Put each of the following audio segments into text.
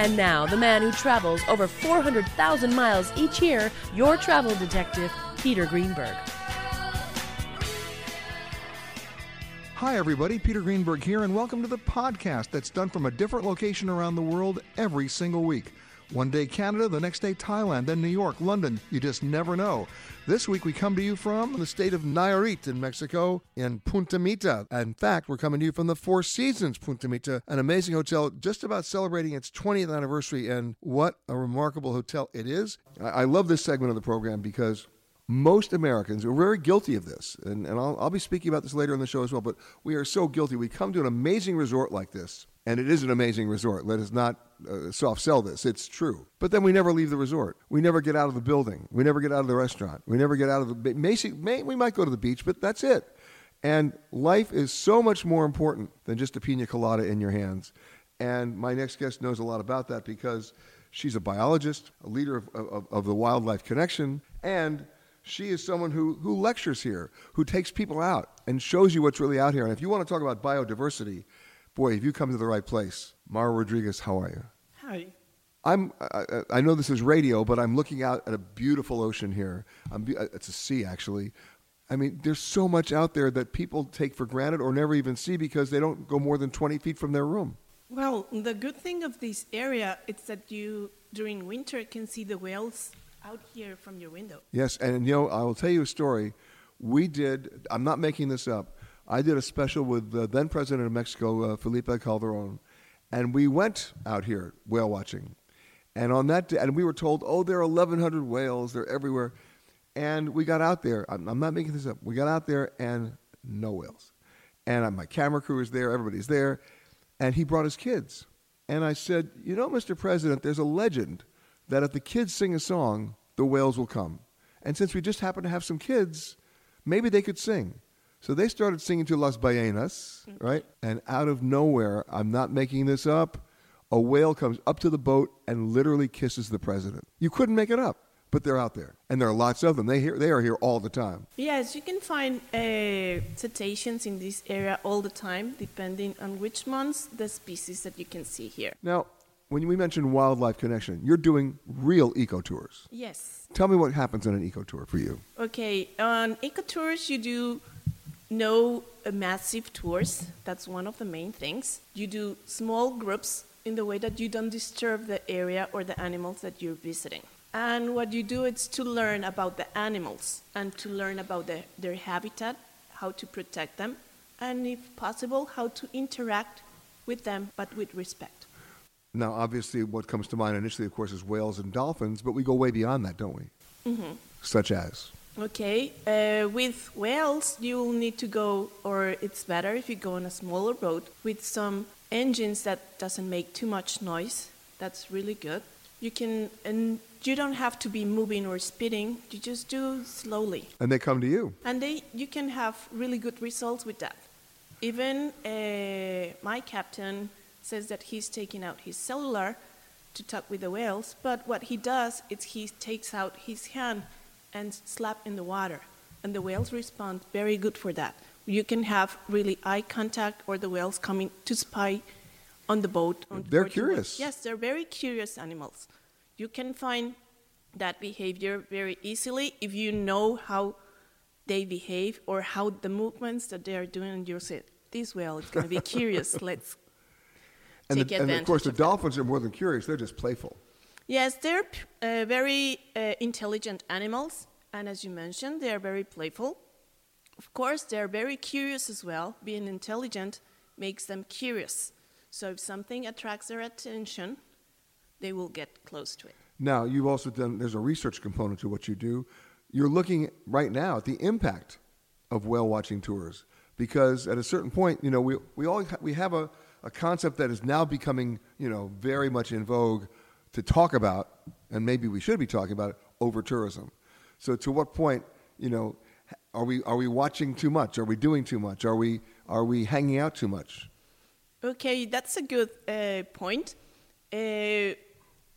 And now, the man who travels over 400,000 miles each year, your travel detective, Peter Greenberg. Hi, everybody. Peter Greenberg here, and welcome to the podcast that's done from a different location around the world every single week. One day Canada, the next day Thailand, then New York, London. You just never know. This week we come to you from the state of Nayarit in Mexico in Punta Mita. In fact, we're coming to you from the Four Seasons Punta Mita, an amazing hotel just about celebrating its 20th anniversary. And what a remarkable hotel it is. I love this segment of the program because most Americans are very guilty of this. And, and I'll, I'll be speaking about this later in the show as well, but we are so guilty. We come to an amazing resort like this And it is an amazing resort. Let us not uh, soft sell this. It's true. But then we never leave the resort. We never get out of the building. We never get out of the restaurant. We never get out of the. Macy, may, we might go to the beach, but that's it. And life is so much more important than just a pina colada in your hands. And my next guest knows a lot about that because she's a biologist, a leader of, of, of the Wildlife Connection, and she is someone who, who lectures here, who takes people out and shows you what's really out here. And if you want to talk about biodiversity, boy, have you come to the right place. Maru Rodriguez, how are you? Hi. I'm, I, I know this is radio, but I'm looking out at a beautiful ocean here. I'm, uh, it's a sea, actually. I mean, there's so much out there that people take for granted or never even see because they don't go more than 20 feet from their room. Well, the good thing of this area is that you, during winter, can see the whales out here from your window. Yes, and you know, I will tell you a story. We did, I'm not making this up, I did a special with the then president of Mexico, uh, Felipe Calderon, and we went out here whale watching. And on that day, and we were told, oh, there are 1,100 whales, they're everywhere. And we got out there. I'm, I'm not making this up. We got out there and no whales. And my camera crew is there, everybody's there. And he brought his kids. And I said, You know, Mr. President, there's a legend that if the kids sing a song, the whales will come. And since we just happen to have some kids, maybe they could sing. So they started singing to Las Ballenas, right? And out of nowhere, I'm not making this up, a whale comes up to the boat and literally kisses the president. You couldn't make it up but they're out there, and there are lots of them. They here, they are here all the time. Yes, you can find uh, cetaceans in this area all the time, depending on which months the species that you can see here. Now, when we mentioned wildlife connection, you're doing real eco tours. Yes. Tell me what happens on an eco tour for you. Okay, on eco tours, you do no uh, massive tours. That's one of the main things. You do small groups in the way that you don't disturb the area or the animals that you're visiting. And what you do is to learn about the animals and to learn about the, their habitat, how to protect them, and if possible, how to interact with them, but with respect. Now, obviously, what comes to mind initially, of course, is whales and dolphins, but we go way beyond that, don't we? Mm-hmm. Such as? Okay, uh, with whales, you'll need to go, or it's better if you go on a smaller boat with some engines that doesn't make too much noise. That's really good. You can, and you don't have to be moving or speeding. You just do slowly. And they come to you. And they, you can have really good results with that. Even uh, my captain says that he's taking out his cellular to talk with the whales, but what he does is he takes out his hand and slap in the water, and the whales respond very good for that. You can have really eye contact, or the whales coming to spy on the boat. On they're curious. Yes, they're very curious animals. You can find that behavior very easily if you know how they behave or how the movements that they are doing, and you say, "This whale is going to be curious. Let's and take the, advantage." And of course, the of dolphins are more than curious; they're just playful. Yes, they're uh, very uh, intelligent animals, and as you mentioned, they are very playful. Of course, they are very curious as well. Being intelligent makes them curious. So if something attracts their attention, they will get close to it. Now, you've also done, there's a research component to what you do. You're looking right now at the impact of whale watching tours because at a certain point, you know, we, we all we have a, a concept that is now becoming, you know, very much in vogue to talk about, and maybe we should be talking about it, over tourism. So, to what point, you know, are we are we watching too much? Are we doing too much? Are we are we hanging out too much? Okay, that's a good uh, point. Uh,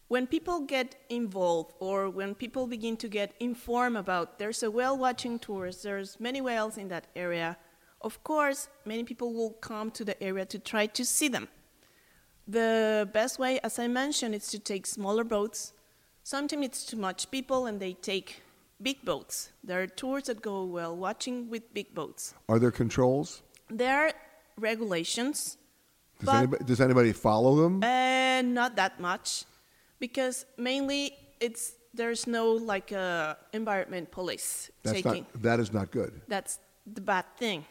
when people get involved or when people begin to get informed about there's a whale watching tours, there's many whales in that area, of course, many people will come to the area to try to see them. The best way, as I mentioned, is to take smaller boats. Sometimes it's too much people and they take big boats. There are tours that go well watching with big boats. Are there controls? There are regulations. Does, anybody, does anybody follow them? Uh, not that much because mainly it's there's no like uh, environment police That's taking. Not, that is not good. That's the bad thing.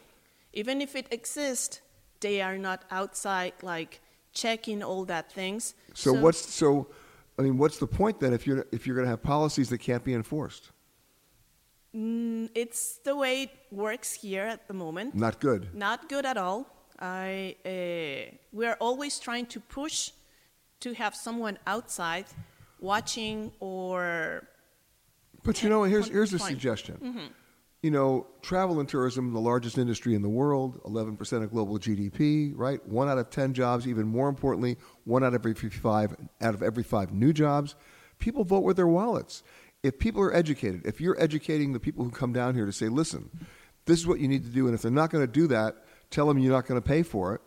Even if it exists, they are not outside like checking all that things. So, so what's so? I mean, what's the point then if you're if you're going to have policies that can't be enforced? Mm, it's the way it works here at the moment. Not good. Not good at all. I uh, we are always trying to push to have someone outside watching or But you know, here's here's a suggestion. You know, travel and tourism, the largest industry in the world, 11% of global GDP, right? One out of 10 jobs, even more importantly, one out of every 55 out of every 5 new jobs. People vote with their wallets. If people are educated, if you're educating the people who come down here to say, "Listen, this is what you need to do," and if they're not going to do that, tell them you're not going to pay for it.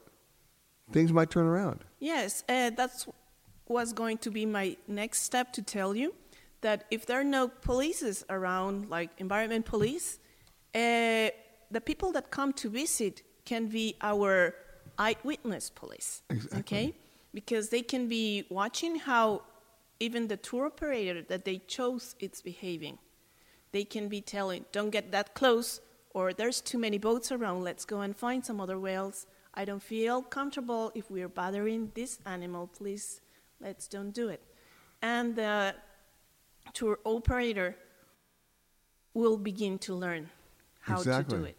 Things might turn around. Yes, uh, that's was going to be my next step to tell you that if there are no polices around, like environment police, uh, the people that come to visit can be our eyewitness police. Exactly. Okay, because they can be watching how even the tour operator that they chose is behaving. They can be telling, "Don't get that close," or "There's too many boats around. Let's go and find some other whales." I don't feel comfortable if we're bothering this animal. Please, let's don't do it. And the tour operator will begin to learn how Exactly. to do it.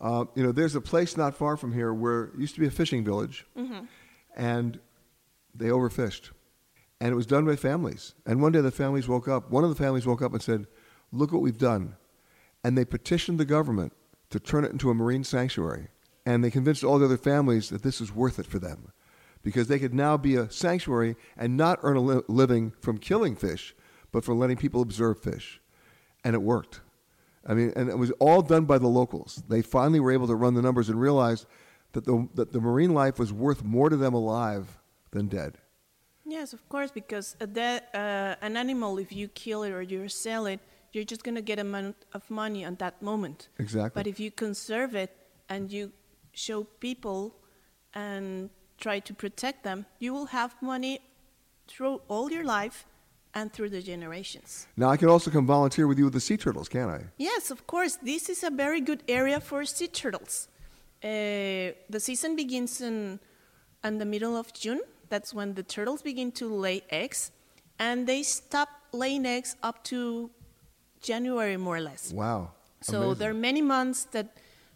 Uh, you know, there's a place not far from here where it used to be a fishing village, and they overfished, and it was done by families. And one day the families woke up. One of the families woke up and said, "Look what we've done," and they petitioned the government to turn it into a marine sanctuary. And they convinced all the other families that this was worth it for them, because they could now be a sanctuary and not earn a li- living from killing fish, but for letting people observe fish, and it worked. I mean, and it was all done by the locals. They finally were able to run the numbers and realize that the, that the marine life was worth more to them alive than dead. Yes, of course, because a uh, an animal, if you kill it or you sell it, you're just going to get a amount of money on that moment. Exactly. But if you conserve it and you show people and try to protect them, you will have money through all your life and through the generations. Now, I can also come volunteer with you with the sea turtles, can I? Yes, of course. This is a very good area for sea turtles. Uh, the season begins in, in the middle of June. That's when the turtles begin to lay eggs, and they stop laying eggs up to January, more or less. Wow. So Amazing. there are many months that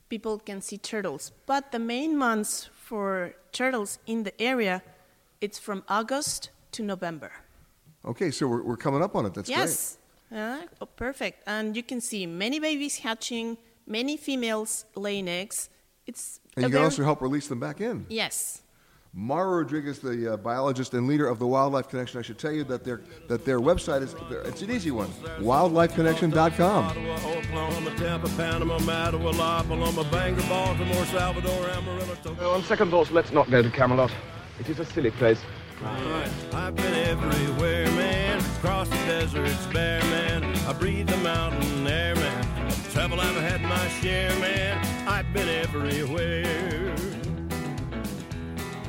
people can see turtles, but the main months for turtles in the area, it's from August to November. Okay, so we're, we're coming up on it. That's yes. Uh, oh, perfect. And you can see many babies hatching, many females laying eggs. It's. And you can very- also help release them back in. yes. Maru Rodriguez, the uh, biologist and leader of the Wildlife Connection. I should tell you that their that their website is it's an easy one, wildlifeconnection.com. Ottawa, Oklahoma, Tampa, Panama, Mattawa, La Paloma, Bangor, Baltimore, Salvador, Amarillo, Tokyo. On second thoughts, let's not go to Camelot. It is a silly place. I've been everywhere, man. Across the deserts, bare man. I breathe the mountain air, man. Travel, I've had my share, man. I've been everywhere.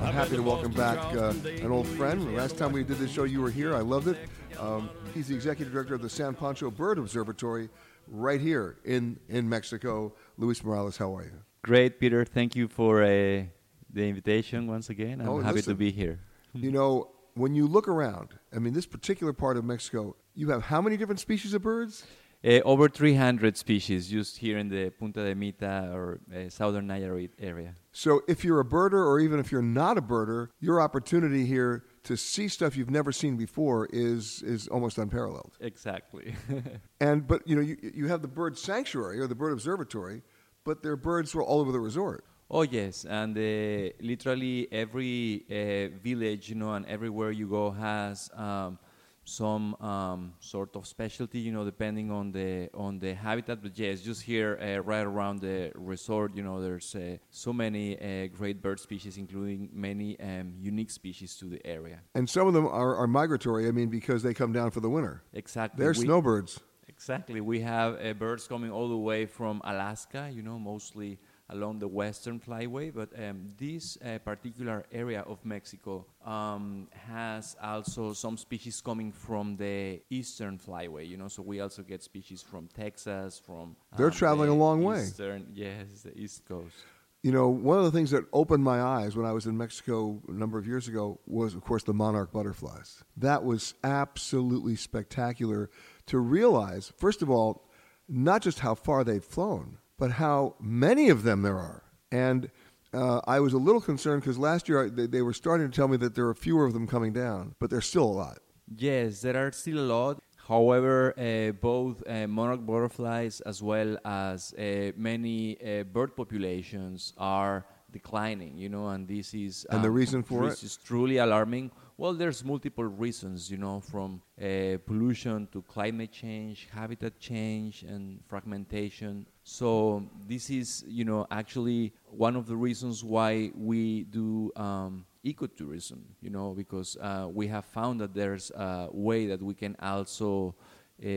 I'm happy to welcome back uh, an old friend. The last time we did this show, you were here. I loved it. Um, he's the executive director of the San Pancho Bird Observatory right here in, in Mexico. Luis Morales, how are you? Great, Peter. Thank you for uh, the invitation once again. I'm Oh, happy listen. to be here. You know, when you look around, I mean, this particular part of Mexico, you have how many different species of birds? Uh, over 300 species just here in the Punta de Mita or uh, southern Nayarit area. So if you're a birder or even if you're not a birder, your opportunity here to see stuff you've never seen before is is almost unparalleled. Exactly. And but you know you you have the bird sanctuary or the bird observatory, but there are birds all over the resort. Oh yes, and uh, literally every uh, village, you know, and everywhere you go has um, some um, sort of specialty, you know, depending on the on the habitat. But yes, just here uh, right around the resort, you know, there's uh, so many uh, great bird species, including many um, unique species to the area. And some of them are, are migratory. I mean, because they come down for the winter. Exactly. They're We- snowbirds. Exactly. We have uh, birds coming all the way from Alaska, you know, mostly along the western flyway. But um, this uh, particular area of Mexico um, has also some species coming from the eastern flyway, you know, so we also get species from Texas, from. They're um, traveling the a long way. Eastern, yes, the east coast. You know, one of the things that opened my eyes when I was in Mexico a number of years ago was, of course, the monarch butterflies. That was absolutely spectacular to realize, first of all, not just how far they've flown, but how many of them there are. And uh, I was a little concerned because last year I, they, they were starting to tell me that there are fewer of them coming down, but there's still a lot. Yes, there are still a lot. However, uh, both uh, monarch butterflies as well as uh, many uh, bird populations are declining, you know, and this is And the reason for this it? is truly alarming. Well, there's multiple reasons, you know, from uh, pollution to climate change, habitat change, and fragmentation. So this is, you know, actually one of the reasons why we do um, ecotourism, you know, because uh, we have found that there's a way that we can also uh,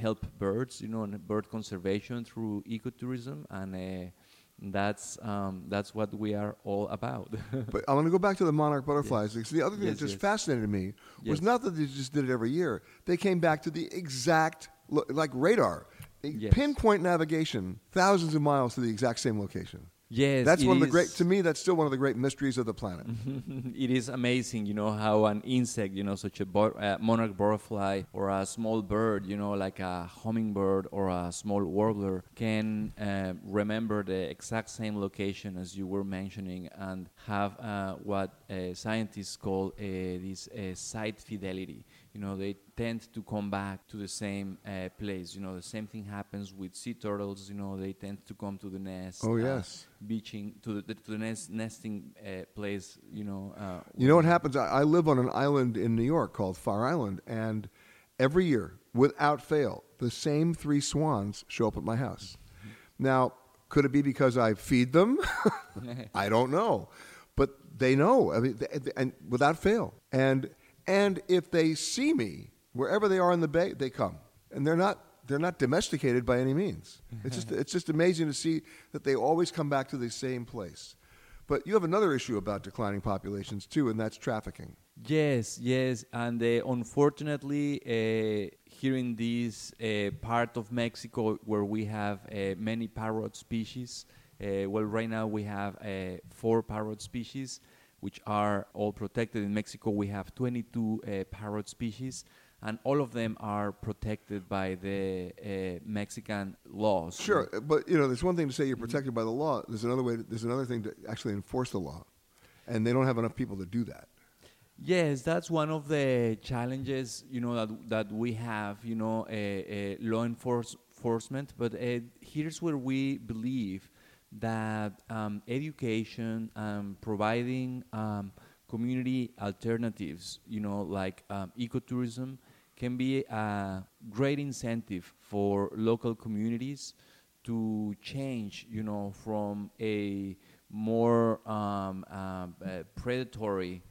help birds, you know, and bird conservation through ecotourism, and uh, that's um, that's what we are all about. But I want to go back to the monarch butterflies. because The other thing Yes, that just yes. fascinated me was Yes. not that they just did it every year. They came back to the exact, like radar, Yes. pinpoint navigation, thousands of miles to the exact same location. Yes, That's one of the great, to me, that's still one of the great mysteries of the planet. it is amazing, you know, how an insect, you know, such a bu- uh, monarch butterfly or a small bird, you know, like a hummingbird or a small warbler, can uh, remember the exact same location as you were mentioning and have uh, what uh, scientists call uh, this uh, site fidelity. You know, they tend to come back to the same uh, place. You know, the same thing happens with sea turtles. You know, they tend to come to the nest. Oh, uh, yes. beaching to the, to the nest, nesting uh, place. You know. Uh, You know what happens? I, I live on an island in New York called Fire Island, and every year, without fail, the same three swans show up at my house. Now, could it be because I feed them? I don't know, but they know. I mean, they, they- and without fail, and and if they see me wherever they are in the bay, they come, and they're not. They're not domesticated by any means. It's just, it's just amazing to see that they always come back to the same place. But you have another issue about declining populations too, and that's trafficking. Yes, yes, and uh, unfortunately, uh, here in this uh, part of Mexico where we have uh, many parrot species, uh, well, right now we have uh, four parrot species, which are all protected. In Mexico, we have 22 uh, parrot species, and all of them are protected by the uh, Mexican laws. Sure, but you know, there's one thing to say you're protected by the law. There's another way. there's another thing to actually enforce the law, and they don't have enough people to do that. Yes, that's one of the challenges, you know, that that we have, you know, uh, uh, law enforce- enforcement. But uh, here's where we believe that um, education, and providing um, community alternatives, you know, like um, ecotourism, can be a great incentive for local communities to change, you know, from a more um, um, uh, predatory,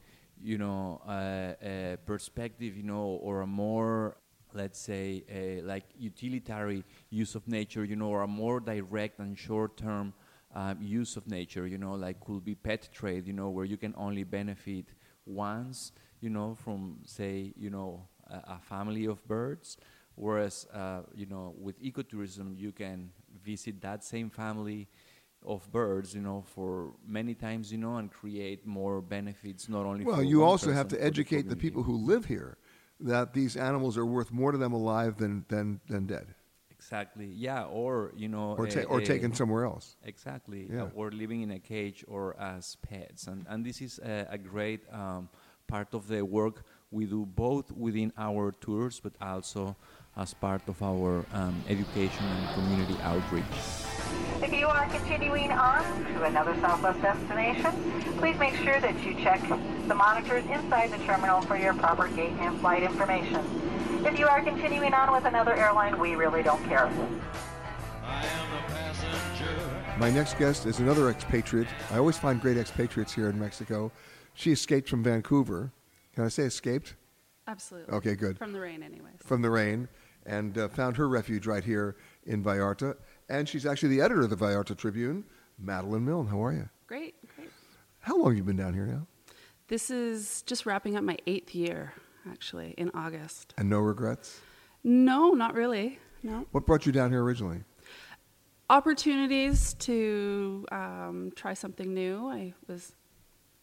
you know, uh, perspective, you know, or a more, let's say, like utilitarian use of nature, you know, or a more direct and short-term um, use of nature, you know, like could be pet trade, you know, where you can only benefit once, you know, from say, you know, a, a family of birds, whereas, uh, you know, with ecotourism, you can visit that same family of birds, you know, for many times, you know, and create more benefits not only. Well, for you also have to educate the community. people who live here that these animals are worth more to them alive than than, than dead, Exactly. Yeah, or you know, or ta- or uh, taken somewhere else. Exactly. Yeah. Uh, or living in a cage or as pets, and and this is a, a great um, part of the work we do both within our tours, but also as part of our um, education and community outreach. If you are continuing on to another Southwest destination, please make sure that you check the monitors inside the terminal for your proper gate and flight information. If you are continuing on with another airline, we really don't care. My next guest is another expatriate. I always find great expatriates here in Mexico. She escaped from Vancouver. Can I say escaped? Absolutely. Okay, good. From the rain, anyways. From the rain, and uh, found her refuge right here in Vallarta. And she's actually the editor of the Vallarta Tribune. Madeline Milne, how are you? Great, great. How long have you been down here now? This is just wrapping up my eighth year, actually, in August. And no regrets? No, not really. No. What brought you down here originally? Opportunities to um, try something new. I was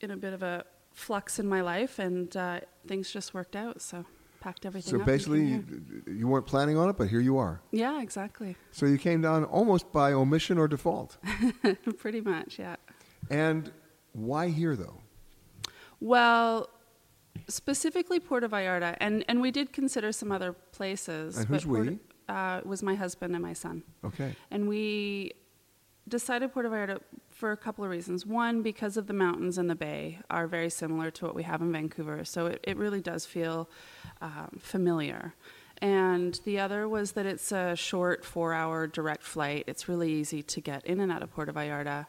in a bit of a flux in my life, and uh, things just worked out. So packed everything So basically, you, you weren't planning on it, but here you are. yeah, exactly. So you came down almost by omission or default. Pretty much, yeah. And why here, though? Well, specifically Puerto Vallarta, and, and we did consider some other places. And but who's we? Puerto- Uh, was my husband and my son. Okay. And we decided Puerto Vallarta for a couple of reasons. One, because of the mountains and the bay are very similar to what we have in Vancouver, so it, it really does feel um, familiar. And the other was that it's a short four hour direct flight. It's really easy to get in and out of Puerto Vallarta.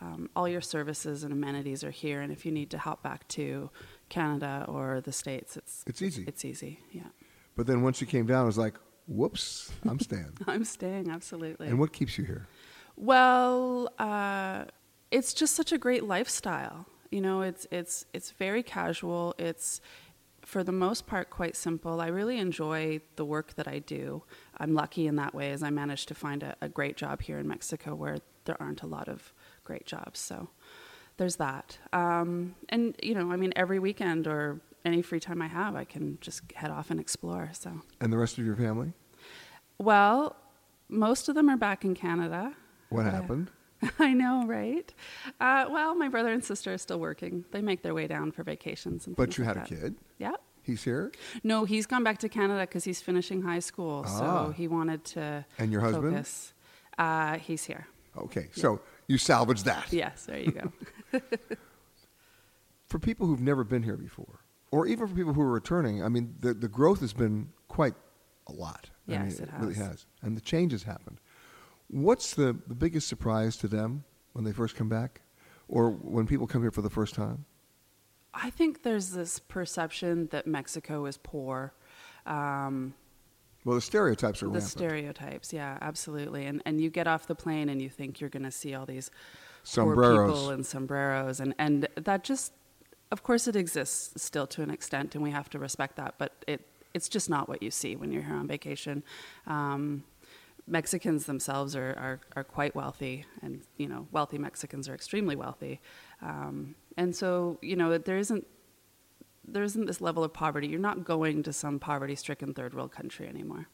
Um, all your services and amenities are here, and if you need to hop back to Canada or the States, it's It's easy. It's easy, yeah. But then once you came down, it was like, whoops, I'm staying. I'm staying, absolutely. and what keeps you here? Well, uh, it's just such a great lifestyle. You know, it's it's it's very casual. It's for the most part quite simple. I really enjoy the work that I do. I'm lucky in that way, as I managed to find a, a great job here in Mexico, where there aren't a lot of great jobs. So there's that. Um, and you know, I mean, every weekend or any free time I have, I can just head off and explore. So. And the rest of your family? Well, most of them are back in Canada. What Uh, happened? I know, right? Uh, well, my brother and sister are still working. They make their way down for vacations and. But you like had a that. kid? Yeah. He's here? No, he's gone back to Canada because he's finishing high school. Ah. So he wanted to. And your husband? Focus. Uh, he's here. Okay, so you salvaged that. Yes, there you go. For people who've never been here before, or even for people who are returning, I mean, the, the growth has been quite a lot. I Yes, mean, it really has. has. And the change has happened. What's the, the biggest surprise to them when they first come back? Or when people come here for the first time? I think there's this perception that Mexico is poor. Um, Well, the stereotypes are the rampant. stereotypes, yeah, absolutely. And and you get off the plane and you think you're going to see all these Sombreros. people in sombreros, and and that just, of course, it exists still to an extent, and we have to respect that. But it it's just not what you see when you're here on vacation. Um, Mexicans themselves are, are, are quite wealthy, and you know, wealthy Mexicans are extremely wealthy, um, and so you know, there isn't there isn't this level of poverty. You're not going to some poverty-stricken third world country anymore.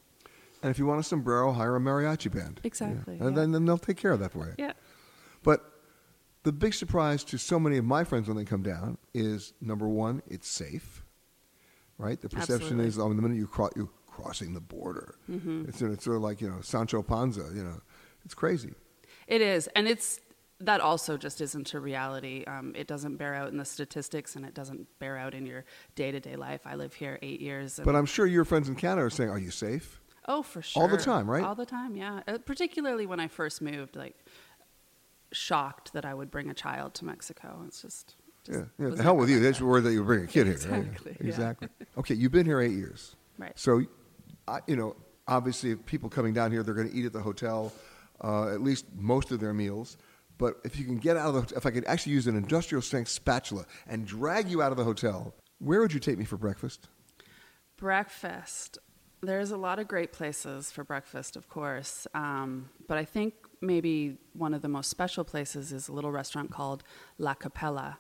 And if you want a sombrero, hire a mariachi band. Exactly, And yeah. then, then they'll take care of that for you. Yeah. But the big surprise to so many of my friends when they come down is number one, it's safe, right? The perception Absolutely. is, oh, the minute you cross, you're crossing the border. Mhm. It's, it's sort of like, you know, Sancho Panza, you know, it's crazy. It is, and it's that also just isn't a reality. Um, it doesn't bear out in the statistics, and it doesn't bear out in your day-to-day life. I live here eight years. And But I'm sure your friends in Canada are saying, are you safe? oh, for sure, All the time, right? All the time, yeah. Uh, particularly when I first moved, like shocked that I would bring a child to Mexico. It's just, just Yeah, yeah. The hell with you. That's that. worried that you bring a kid here. right? Exactly, yeah. Exactly. Okay, you've been here eight years. Right. So, I, you know, obviously, if people coming down here, they're going to eat at the hotel, uh, at least most of their meals. But if you can get out of the, if I could actually use an industrial strength spatula and drag you out of the hotel, where would you take me for breakfast? Breakfast. There's a lot of great places for breakfast, of course. Um, but I think maybe one of the most special places is a little restaurant called La Capella.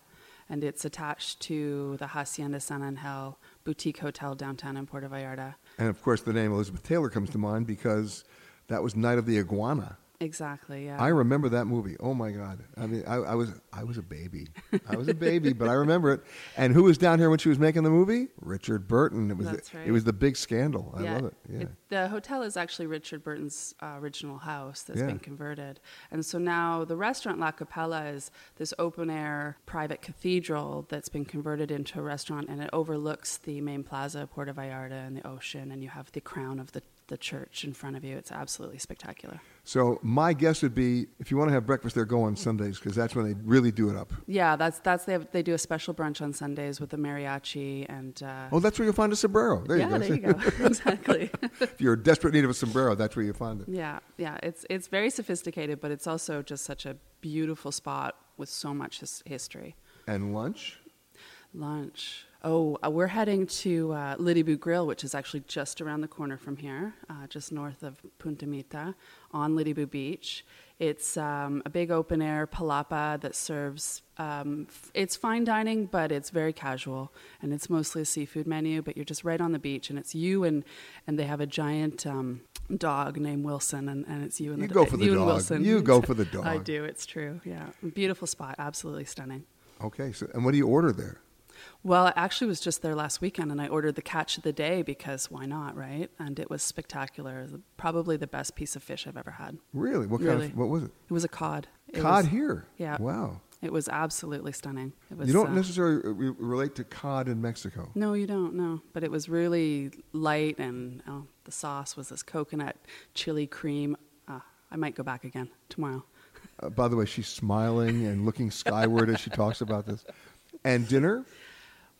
And it's attached to the Hacienda San Angel boutique hotel downtown in Puerto Vallarta. And of course, the name Elizabeth Taylor comes to mind because that was Night of the Iguana. Exactly, yeah. I remember that movie. Oh my God! I mean, I, I was I was a baby. I was a baby, but I remember it. And who was down here when she was making the movie? Richard Burton. It was That's the, right. it was the big scandal. I yeah, love it. Yeah. the hotel is actually Richard Burton's uh, original house that's Yeah. been converted. And so now the restaurant La Capella is this open air private cathedral that's been converted into a restaurant and it overlooks the main plaza Puerto Vallarta and the ocean and you have the crown of the, the church in front of you. It's absolutely spectacular. So my guess would be, if you want to have breakfast there, go on Sundays because that's when they really do it up. Yeah, that's that's they have, they do a special brunch on Sundays with the mariachi and uh, Oh, that's where you'll find a sombrero. There yeah, you go. there you go. exactly. if you're in desperate need of a sombrero, that's where you find it. Yeah, yeah, it's it's very sophisticated, but it's also just such a beautiful spot with so much his- history. And lunch? Lunch. Oh, uh, we're heading to uh, Liddy Grill, which is actually just around the corner from here, uh, just north of Punta Mita on Liddy Beach. It's um, a big open air palapa that serves. Um, f- it's fine dining, but it's very casual, and it's mostly a seafood menu. But you're just right on the beach, and it's you and and they have a giant um, dog named Wilson, and, and it's you and You the go for the you and dog. Wilson. You go for the dog. I do. It's true. Yeah, beautiful spot. Absolutely stunning. Okay, so and what do you order there? Well, I actually was just there last weekend, and I ordered the catch of the day because why not, right? And it was spectacular. Probably the best piece of fish I've ever had. Really? What kind Really. of what was it? It was a cod. It Cod was- here. Yeah. Wow. It was absolutely stunning. It was. you don't uh, necessarily re- relate to cod in Mexico. No, you don't. No, but it was really light, and oh, the sauce was this coconut chili cream. Uh, I might go back again tomorrow. Uh, by the way, she's smiling and looking skyward as she talks about this. And dinner?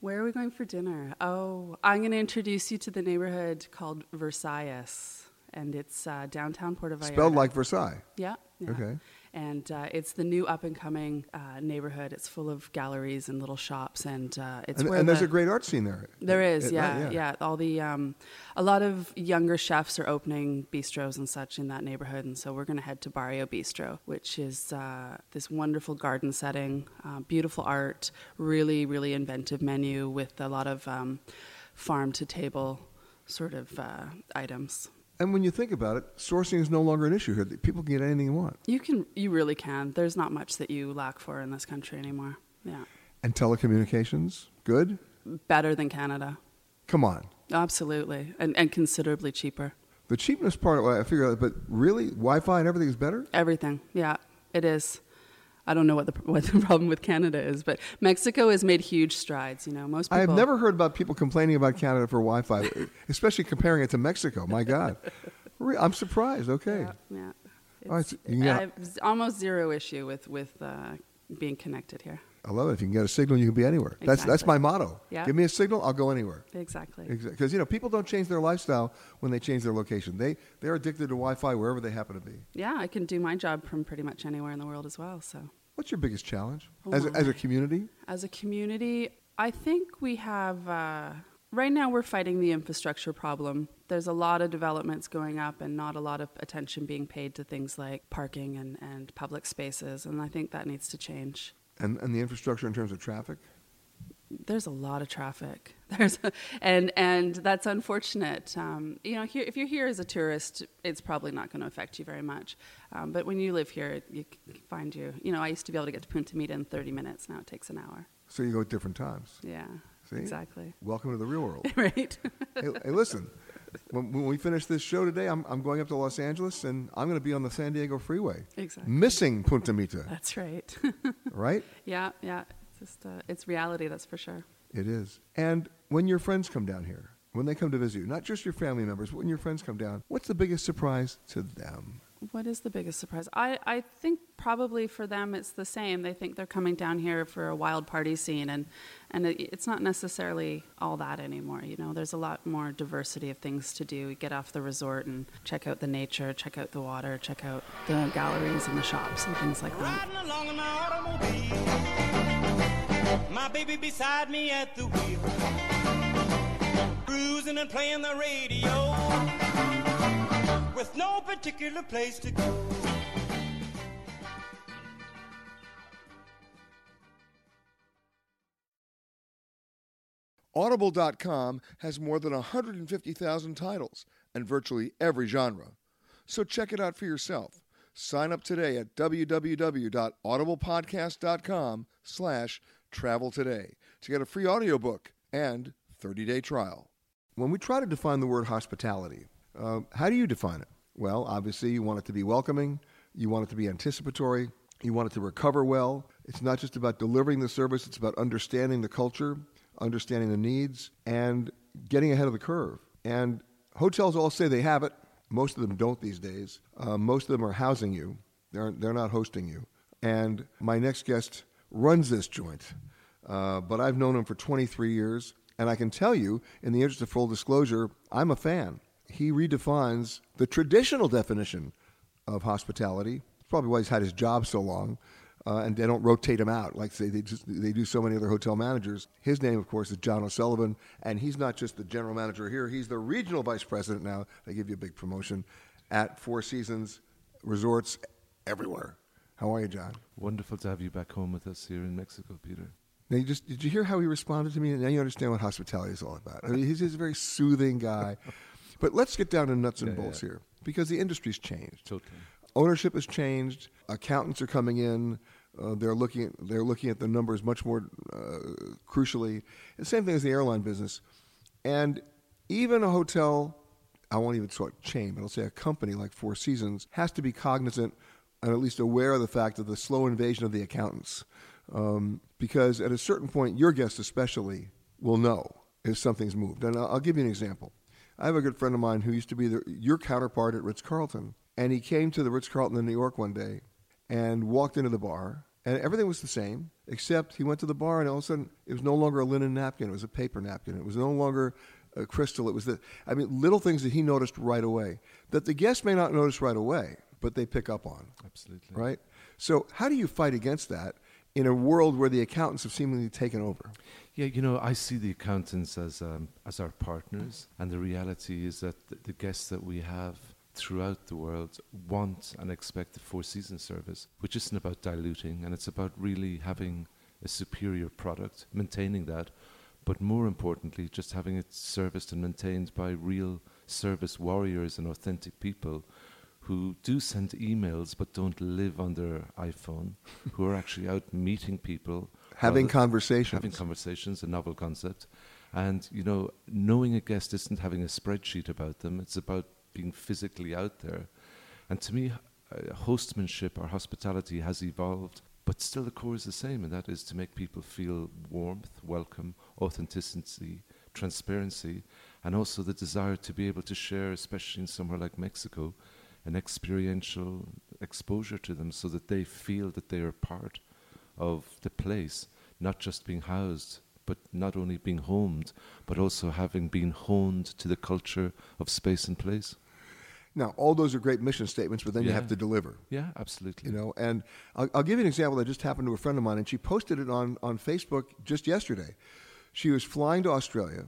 Where are we going for dinner? Oh, I'm going to introduce you to the neighborhood called Versailles, and it's uh, downtown Puerto Vallarta. Spelled like Versailles. Yeah. yeah. Okay. And uh, it's the new up and coming uh, neighborhood. It's full of galleries and little shops, and uh, it's And, where and there's a great art scene there. There is, At yeah, night, yeah, All the um, a lot of younger chefs are opening bistros and such in that neighborhood, and so we're going to head to Barrio Bistro, which is uh, this wonderful garden setting, uh, beautiful art, really, really inventive menu with a lot of um, farm to table sort of uh, items. And when you think about it, sourcing is no longer an issue here. People can get anything they want. You can, you really can. There's not much that you lack for in this country anymore. Yeah, And telecommunications, good? better than Canada, Come on. absolutely, and and considerably cheaper. The cheapness part, I figure out, but really, Wi Fi and everything is better? Everything. Yeah, it is. I don't know what the what the problem with Canada is, but Mexico has made huge strides. You know, most people. I have never heard about people complaining about Canada for Wi Fi, especially comparing it to Mexico. My God. I'm surprised. Okay. Yeah. All right, so you can get- I have almost zero issue with with uh, being connected here. I love it. If you can get a signal, you can be anywhere. That's that's my motto. Yeah. Give me a signal, I'll go anywhere. Exactly. Because you know people don't change their lifestyle when they change their location. They they're addicted to Wi-Fi wherever they happen to be. Yeah, I can do my job from pretty much anywhere in the world as well. So. What's your biggest challenge Oh as a, as a community? As a community, I think we have. Uh, right now, we're fighting the infrastructure problem. There's a lot of developments going up, and not a lot of attention being paid to things like parking and, and public spaces. And I think that needs to change. And and the infrastructure in terms of traffic. There's a lot of traffic. There's, and and that's unfortunate. Um, you know, here, if you're here as a tourist, it's probably not going to affect you very much. Um, but when you live here, you find you. You know, I used to be able to get to Punta Mita in 30 minutes. Now it takes an hour. So you go at different times. Yeah. See? Exactly. Welcome to the real world. right. hey, hey, listen. When, when we finish this show today, I'm, I'm going up to Los Angeles and I'm going to be on the San Diego Freeway. Exactly. Missing Punta Mita. That's right. right? yeah, yeah. It's just uh, it's reality. That's for sure. It is. And when your friends come down here, when they come to visit you, not just your family members, but when your friends come down, what's the biggest surprise to them? What is the biggest surprise? I, I think probably for them it's the same. They think they're coming down here for a wild party scene, and, and it, it's not necessarily all that anymore. You know, there's a lot more diversity of things to do. You get off the resort and check out the nature, check out the water, check out the galleries and the shops and things like that. My baby beside me at the wheel. Cruising and playing the radio. With no particular place to go. Audible.com has more than 150,000 titles and virtually every genre. So check it out for yourself. Sign up today at www.audiblepodcast.com slash travel today to get a free audiobook and 30-day trial. When we try to define the word hospitality, uh, how do you define it? Well, obviously you want it to be welcoming, you want it to be anticipatory, you want it to recover well. It's not just about delivering the service, it's about understanding the culture, understanding the needs, and getting ahead of the curve. And hotels all say they have it. Most of them don't these days. Uh, most of them are housing you, they're, they're not hosting you. And my next guest runs this joint, uh, but I've known him for 23 years. And I can tell you, in the interest of full disclosure, I'm a fan. He redefines the traditional definition of hospitality. Probably why he's had his job so long, uh, and they don't rotate him out like say they just they do so many other hotel managers. His name, of course, is John O'Sullivan, and he's not just the general manager here; he's the regional vice president now. They give you a big promotion at Four Seasons Resorts everywhere. How are you, John? Wonderful to have you back home with us here in Mexico, Peter. Now, you just did you hear how he responded to me? Now you understand what hospitality is all about. I mean, he's just a very soothing guy. But let's get down to nuts and Yeah, bolts yeah. here. because the industry's changed. Totally. Ownership has changed. Accountants are coming in. Uh, they're looking at, they're looking at the numbers much more uh, crucially. The same thing as the airline business, and even a hotel. I won't even say chain, but I'll say a company like Four Seasons has to be cognizant and at least aware of the fact of the slow invasion of the accountants, um, because at a certain point, your guests especially will know if something's moved. And I'll, give you an example. I have a good friend of mine who used to be the, your counterpart at Ritz Carlton, and he came to the Ritz Carlton in New York one day and walked into the bar, and everything was the same, except he went to the bar, and all of a sudden, it was no longer a linen napkin, it was a paper napkin. It was no longer a crystal. It was the, I mean, little things that he noticed right away that the guests may not notice right away, but they pick up on. Absolutely. Right? So, how do you fight against that in a world where the accountants have seemingly taken over? Yeah, you know, I see the accountants as um, as our partners, and the reality is that the, the guests that we have throughout the world want and expect the Four Seasons service, which isn't about diluting, and it's about really having a superior product, maintaining that, but more importantly, just having it serviced and maintained by real service warriors and authentic people who do send emails but don't live on their iPhone, who are actually out meeting people, Having conversations. having conversations, a novel concept, and you know, knowing a guest isn't having a spreadsheet about them; it's about being physically out there. And to me, uh, hostmanship or hospitality has evolved, but still the core is the same, and that is to make people feel warmth, welcome, authenticity, transparency, and also the desire to be able to share, especially in somewhere like Mexico, an experiential exposure to them so that they feel that they are part of the place, not just being housed, but not only being homed, but also having been honed to the culture of space and place. Now, all those are great mission statements, but then you have to deliver. Yeah, absolutely. You know, and I'll, I'll give you an example that just happened to a friend of mine, and she posted it on, on Facebook just yesterday. She was flying to Australia,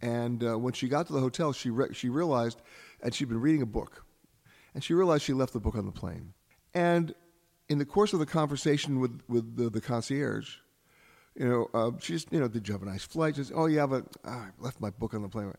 and uh, when she got to the hotel, she re- she realized, and she'd been reading a book, and she realized she left the book on the plane. And in the course of the conversation with with the, the concierge, you know, uh, she just you know, did you have a nice flight? She says, oh yeah, but ah, I left my book on the plane.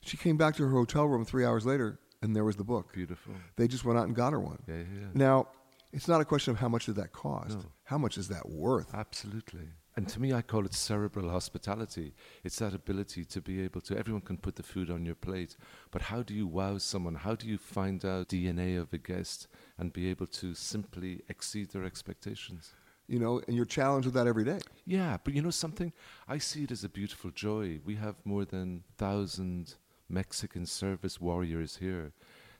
She came back to her hotel room three hours later, and there was the book. Beautiful. They just went out and got her one. Yeah, yeah. Now, it's not a question of how much did that cost. No. How much is that worth? Absolutely. And to me, I call it cerebral hospitality. It's that ability to be able to, everyone can put the food on your plate, but how do you wow someone? How do you find out DNA of a guest and be able to simply exceed their expectations? You know, and you're challenged with that every day. Yeah, but you know something? I see it as a beautiful joy. We have more than thousand Mexican service warriors here.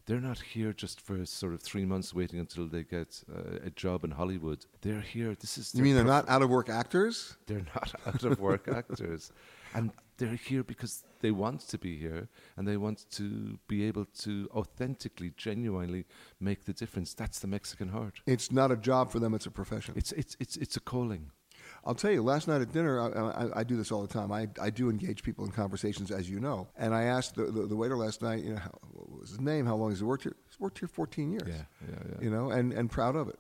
They're not here just for sort of three months waiting until they get uh, a job in Hollywood. They're here. This is. You mean they're not out of work actors? They're not out of work actors, and they're here because they want to be here and they want to be able to authentically, genuinely make the difference. That's the Mexican heart. It's not a job for them, it's a profession. It's it's it's it's a calling. I'll tell you, last night at dinner, I, I, I do this all the time. I, I do engage people in conversations, as you know. And I asked the, the, the waiter last night, you know, how, what was his name? How long has he worked here? He's worked here 14 years. Yeah, yeah, yeah. You know, and, and proud of it.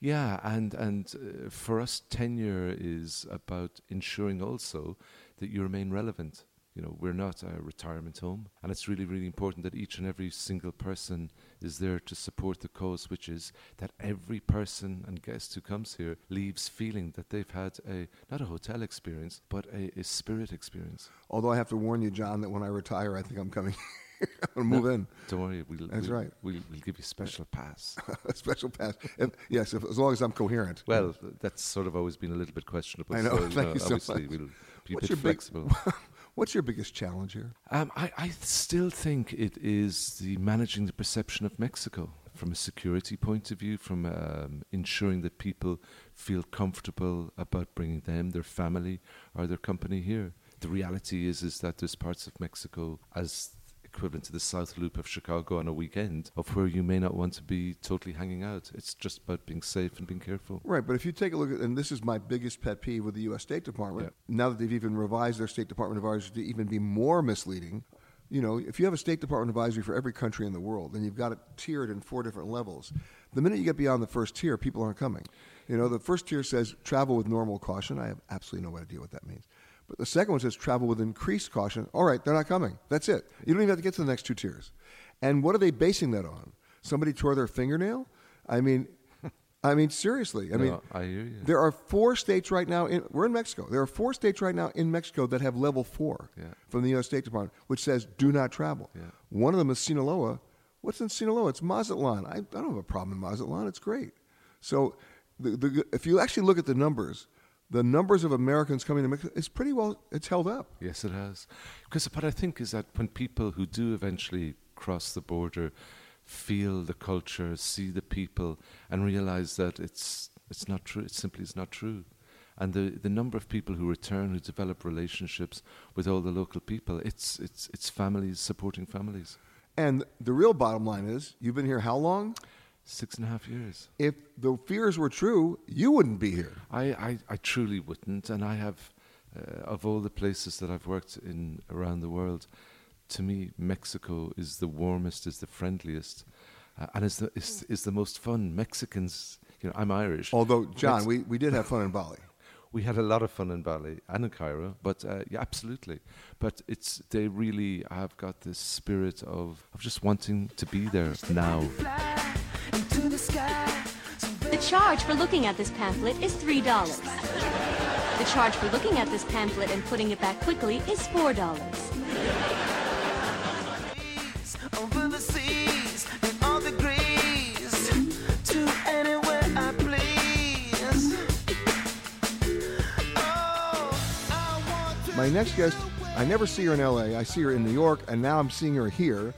Yeah, and and uh, for us, tenure is about ensuring also that you remain relevant. You know, we're not a retirement home, and it's really, really important that each and every single person is there to support the cause, which is that every person and guest who comes here leaves feeling that they've had a not a hotel experience, but a, a spirit experience. Although I have to warn you, John, that when I retire, I think I'm coming. I'm going to move No, in. Don't worry, we'll, That's we'll, right. We'll, we'll give you a special pass. a special pass. If, yes, if, as long as I'm coherent. Well, that's sort of always been a little bit questionable. I know. So, you Thank know, you so obviously, much. we'll be a What's bit your big- flexible. What's your biggest challenge here? Um, I, I still think it is the managing the perception of Mexico from a security point of view, from um, ensuring that people feel comfortable about bringing them, their family, or their company here. The reality is is that there's parts of Mexico as equivalent to the South Loop of Chicago on a weekend of where you may not want to be totally hanging out. It's just about being safe and being careful. Right, but if you take a look at, and this is my biggest pet peeve with the U.S. State Department, now that they've even revised their State Department advisory to even be more misleading, you know, if you have a State Department advisory for every country in the world, and you've got it tiered in four different levels, the minute you get beyond the first tier, people aren't coming. You know, the first tier says travel with normal caution. I have absolutely no idea what that means. But the second one says travel with increased caution. All right, they're not coming. That's it. You don't even have to get to the next two tiers. And what are they basing that on? Somebody tore their fingernail? I mean, I mean seriously. I No, mean, I hear you. there are four states right now. In, we're in Mexico. There are four states right now in Mexico that have level four Yeah. from the U.S. State Department, which says do not travel. Yeah. One of them is Sinaloa. What's in Sinaloa? It's Mazatlan. I, I don't have a problem in Mazatlan. It's great. So, the, the, if you actually look at the numbers, the numbers of Americans coming to Mexico, it's pretty well. It's held up. Yes, it has. Because what I think is that when people who do eventually cross the border feel the culture, see the people, and realize that it's it's not true. It simply is not true. And the, the number of people who return, who develop relationships with all the local people, it's it's it's families supporting families. And the real bottom line is, you've been here how long? Six and a half years. If the fears were true, you wouldn't be here. I, I, I truly wouldn't, and I have, uh, of all the places that I've worked in around the world, to me, Mexico is the warmest, is the friendliest, uh, and is the is, is the most fun. Mexicans, you know, I'm Irish. Although, John, Mex- we, we did have fun in Bali. we had a lot of fun in Bali and in Cairo, but uh, yeah, absolutely. But it's they really have got this spirit of of just wanting to be there now. The charge for looking at this pamphlet is $3. The charge for looking at this pamphlet and putting it back quickly is $4. Over the seas and all the degrees to anywhere I please. Oh, My next guest, I never see her in LA. I see her in New York, and now I'm seeing her here.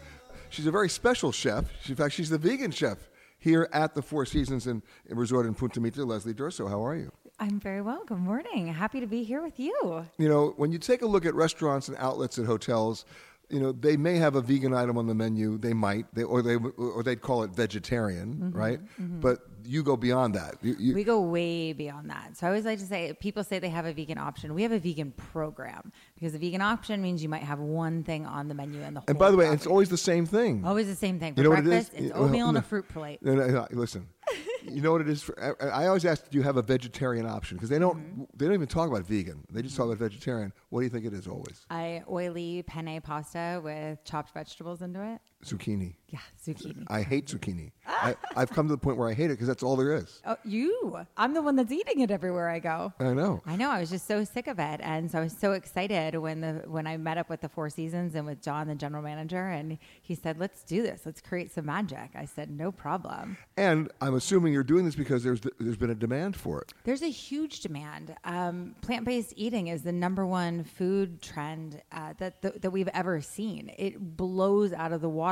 She's a very special chef. In fact, she's the vegan chef here at the Four Seasons and Resort in Punta Mita. Leslie Durso, how are you? I'm very well. Good morning. Happy to be here with you. You know, when you take a look at restaurants and outlets and hotels, you know they may have a vegan item on the menu. They might, they, or they, or they'd call it vegetarian, Mhm, right? mhm. But you go beyond that. You, you, we go way beyond that. So I always like to say, people say they have a vegan option. We have a vegan program because a vegan option means you might have one thing on the menu and the whole. and by the way, it's always the same thing. always the same thing. For You know breakfast, is? it's oatmeal and a fruit plate. No, no, no, listen, you know what it is. For, I, I always ask, do you have a vegetarian option? Because they don't. Mm-hmm. They don't even talk about vegan. They just talk about vegetarian. What do you think it is? Always I oily penne pasta with chopped vegetables into it. Zucchini. Yeah, zucchini. I hate zucchini. I, I've come to the point where I hate it because that's all there is. Oh, you! I'm the one that's eating it everywhere I go. I know. I know. I was just so sick of it, and so I was so excited when the when I met up with the Four Seasons and with John, the general manager, and he said, "Let's do this. Let's create some magic." I said, "No problem." And I'm assuming you're doing this because there's there's been a demand for it. There's a huge demand. Um, plant-based eating is the number one food trend uh, that that we've ever seen. It blows out of the water.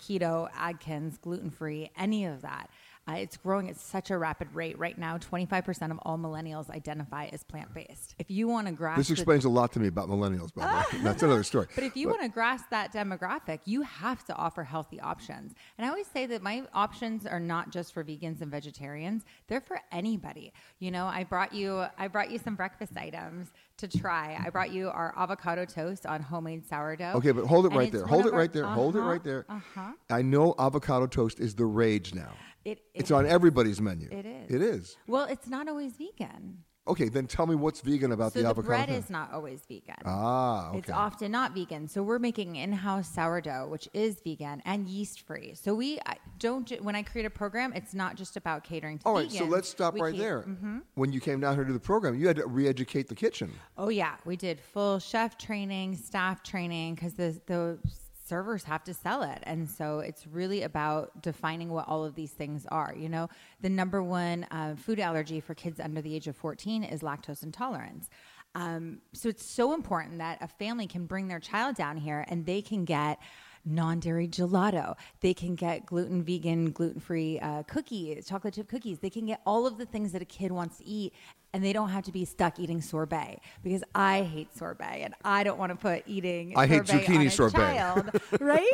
Keto, Atkins, gluten-free, any of that. Uh, it's growing at such a rapid rate right now. 25% of all millennials identify as plant-based. If you want to grasp This the- explains a lot to me about millennials. By the way, that's another story. But if you want to grasp that demographic, you have to offer healthy options. And I always say that my options are not just for vegans and vegetarians; they're for anybody. You know, I brought you I brought you some breakfast items to try. I brought you our avocado toast on homemade sourdough. Okay, but hold it And right it's there. one Hold it right there. Hold it Uh-huh, right there. Uh-huh. I know avocado toast is the rage now. It, it's it on everybody's menu. It is. It is. Well, it's not always vegan. Okay, then tell me what's vegan about so the the avocado bread is not always vegan. Ah, okay. It's often not vegan. So we're making in-house sourdough, which is vegan and yeast-free. So we I don't when I create a program, it's not just about catering to All right, so let's stop We right there. Mhm. When you came down here to the program, you had to re-educate the kitchen. Oh yeah, we did full chef training, staff training because the the servers have to sell it, and so it's really about defining what all of these things are. You know, the number one uh, food allergy for kids under the age of fourteen is lactose intolerance. Um, so it's so important that a family can bring their child down here and they can get non-dairy gelato. They can get gluten, vegan, gluten-free uh, cookies, chocolate chip cookies. They can get all of the things that a kid wants to eat, and they don't have to be stuck eating sorbet because I hate sorbet, and I don't want to put eating. I hate zucchini on sorbet. child, right?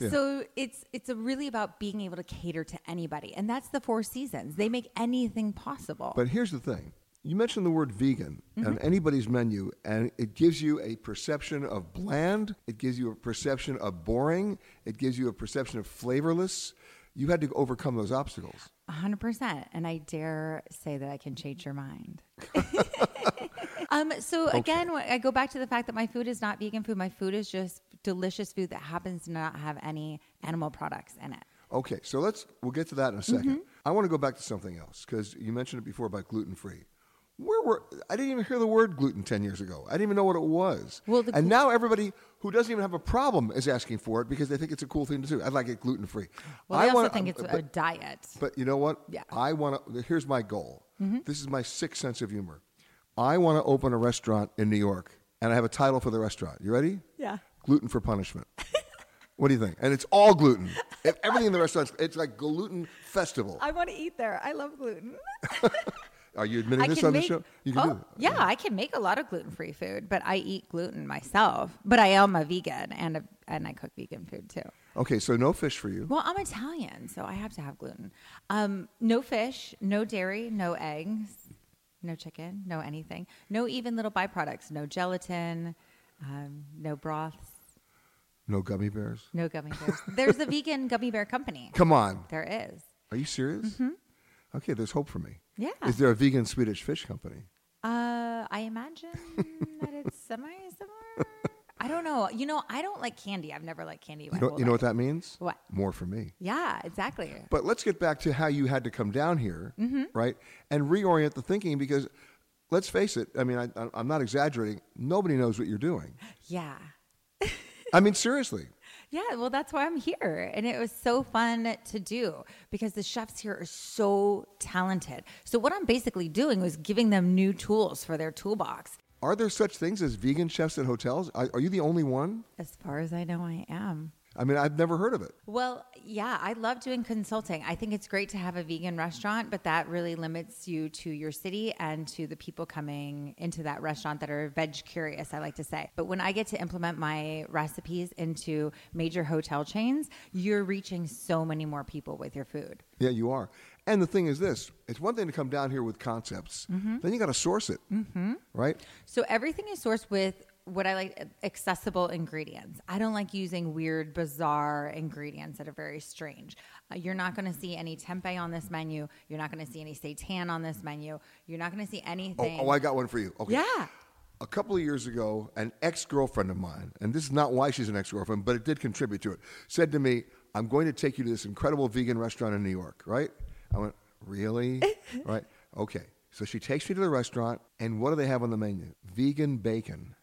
Yeah. So it's it's really about being able to cater to anybody, and that's the Four Seasons. They make anything possible. But here's the thing. You mentioned the word vegan on Mhm. anybody's menu, and it gives you a perception of bland. It gives you a perception of boring. It gives you a perception of flavorless. You had to overcome those obstacles. 100%. And I dare say that I can change your mind. um, so, Okay. again, I go back to the fact that my food is not vegan food. My food is just delicious food that happens to not have any animal products in it. Okay, so let's we'll get to that in a 2nd Mhm. I want to go back to something else because you mentioned it before about gluten free. Where were I didn't even hear the word gluten ten years ago. I didn't even know what it was. Well, and glu- now everybody who doesn't even have a problem is asking for it because they think it's a cool thing to do. I'd like it gluten free. Well, I, also think it's a diet. But you know what? Yeah. I want to. Here's my goal. Mhm. This is my sixth sense of humor. I want to open a restaurant in New York, and I have a title for the restaurant. You ready? Yeah. Gluten for punishment. what do you think? And it's all gluten. If Everything in the restaurant, it's like gluten festival. I want to eat there. I love gluten. Are you admitting I this on make, the show? You can oh, do it. Yeah, I can make a lot of gluten free food, but I eat gluten myself. But I am a vegan and a, and I cook vegan food too. Okay, so no fish for you. Well, I'm Italian, so I have to have gluten. Um, no fish, no dairy, no eggs, no chicken, no anything. No even little byproducts. No gelatin, um, no broths, No gummy bears. no gummy bears. There's a vegan gummy bear company. Come on. There is. Are you serious? Mhm. Okay, there's hope for me. Yeah. Is there a vegan Swedish fish company? Uh, I imagine that it's semi similar. I don't know. You know, I don't like candy. I've never liked candy. You know, you know what that means? What? More for me. Yeah, exactly. But let's get back to how you had to come down here, Mhm. right? And reorient the thinking because let's face it, I mean, I- I'm not exaggerating. Nobody knows what you're doing. Yeah. I mean, seriously. Yeah, well, that's why I'm here. And it was so fun to do because the chefs here are so talented. So, what I'm basically doing was giving them new tools for their toolbox. Are there such things as vegan chefs at hotels? Are, are you the only one? As far as I know, I am. I mean, I've never heard of it. Well, yeah, I love doing consulting. I think it's great to have a vegan restaurant, but that really limits you to your city and to the people coming into that restaurant that are veg curious, I like to say. But when I get to implement my recipes into major hotel chains, you're reaching so many more people with your food. Yeah, you are. And the thing is this it's one thing to come down here with concepts, Mhm. then you got to source it, Mm-hmm. right? So everything is sourced with what I like accessible ingredients. I don't like using weird, bizarre ingredients that are very strange. Uh, you're not going to see any tempeh on this menu. You're not going to see any seitan on this menu. You're not going to see Oh, anything. oh, I got one for you. Okay. Yeah. A couple of years ago, an ex girlfriend of mine, and this is not why she's an ex girlfriend, but it did contribute to it, said to me, I'm going to take you to this incredible vegan restaurant in New York, right? I went, Really? right? Okay. So she takes me to the restaurant, and what do they have on the menu? Vegan bacon.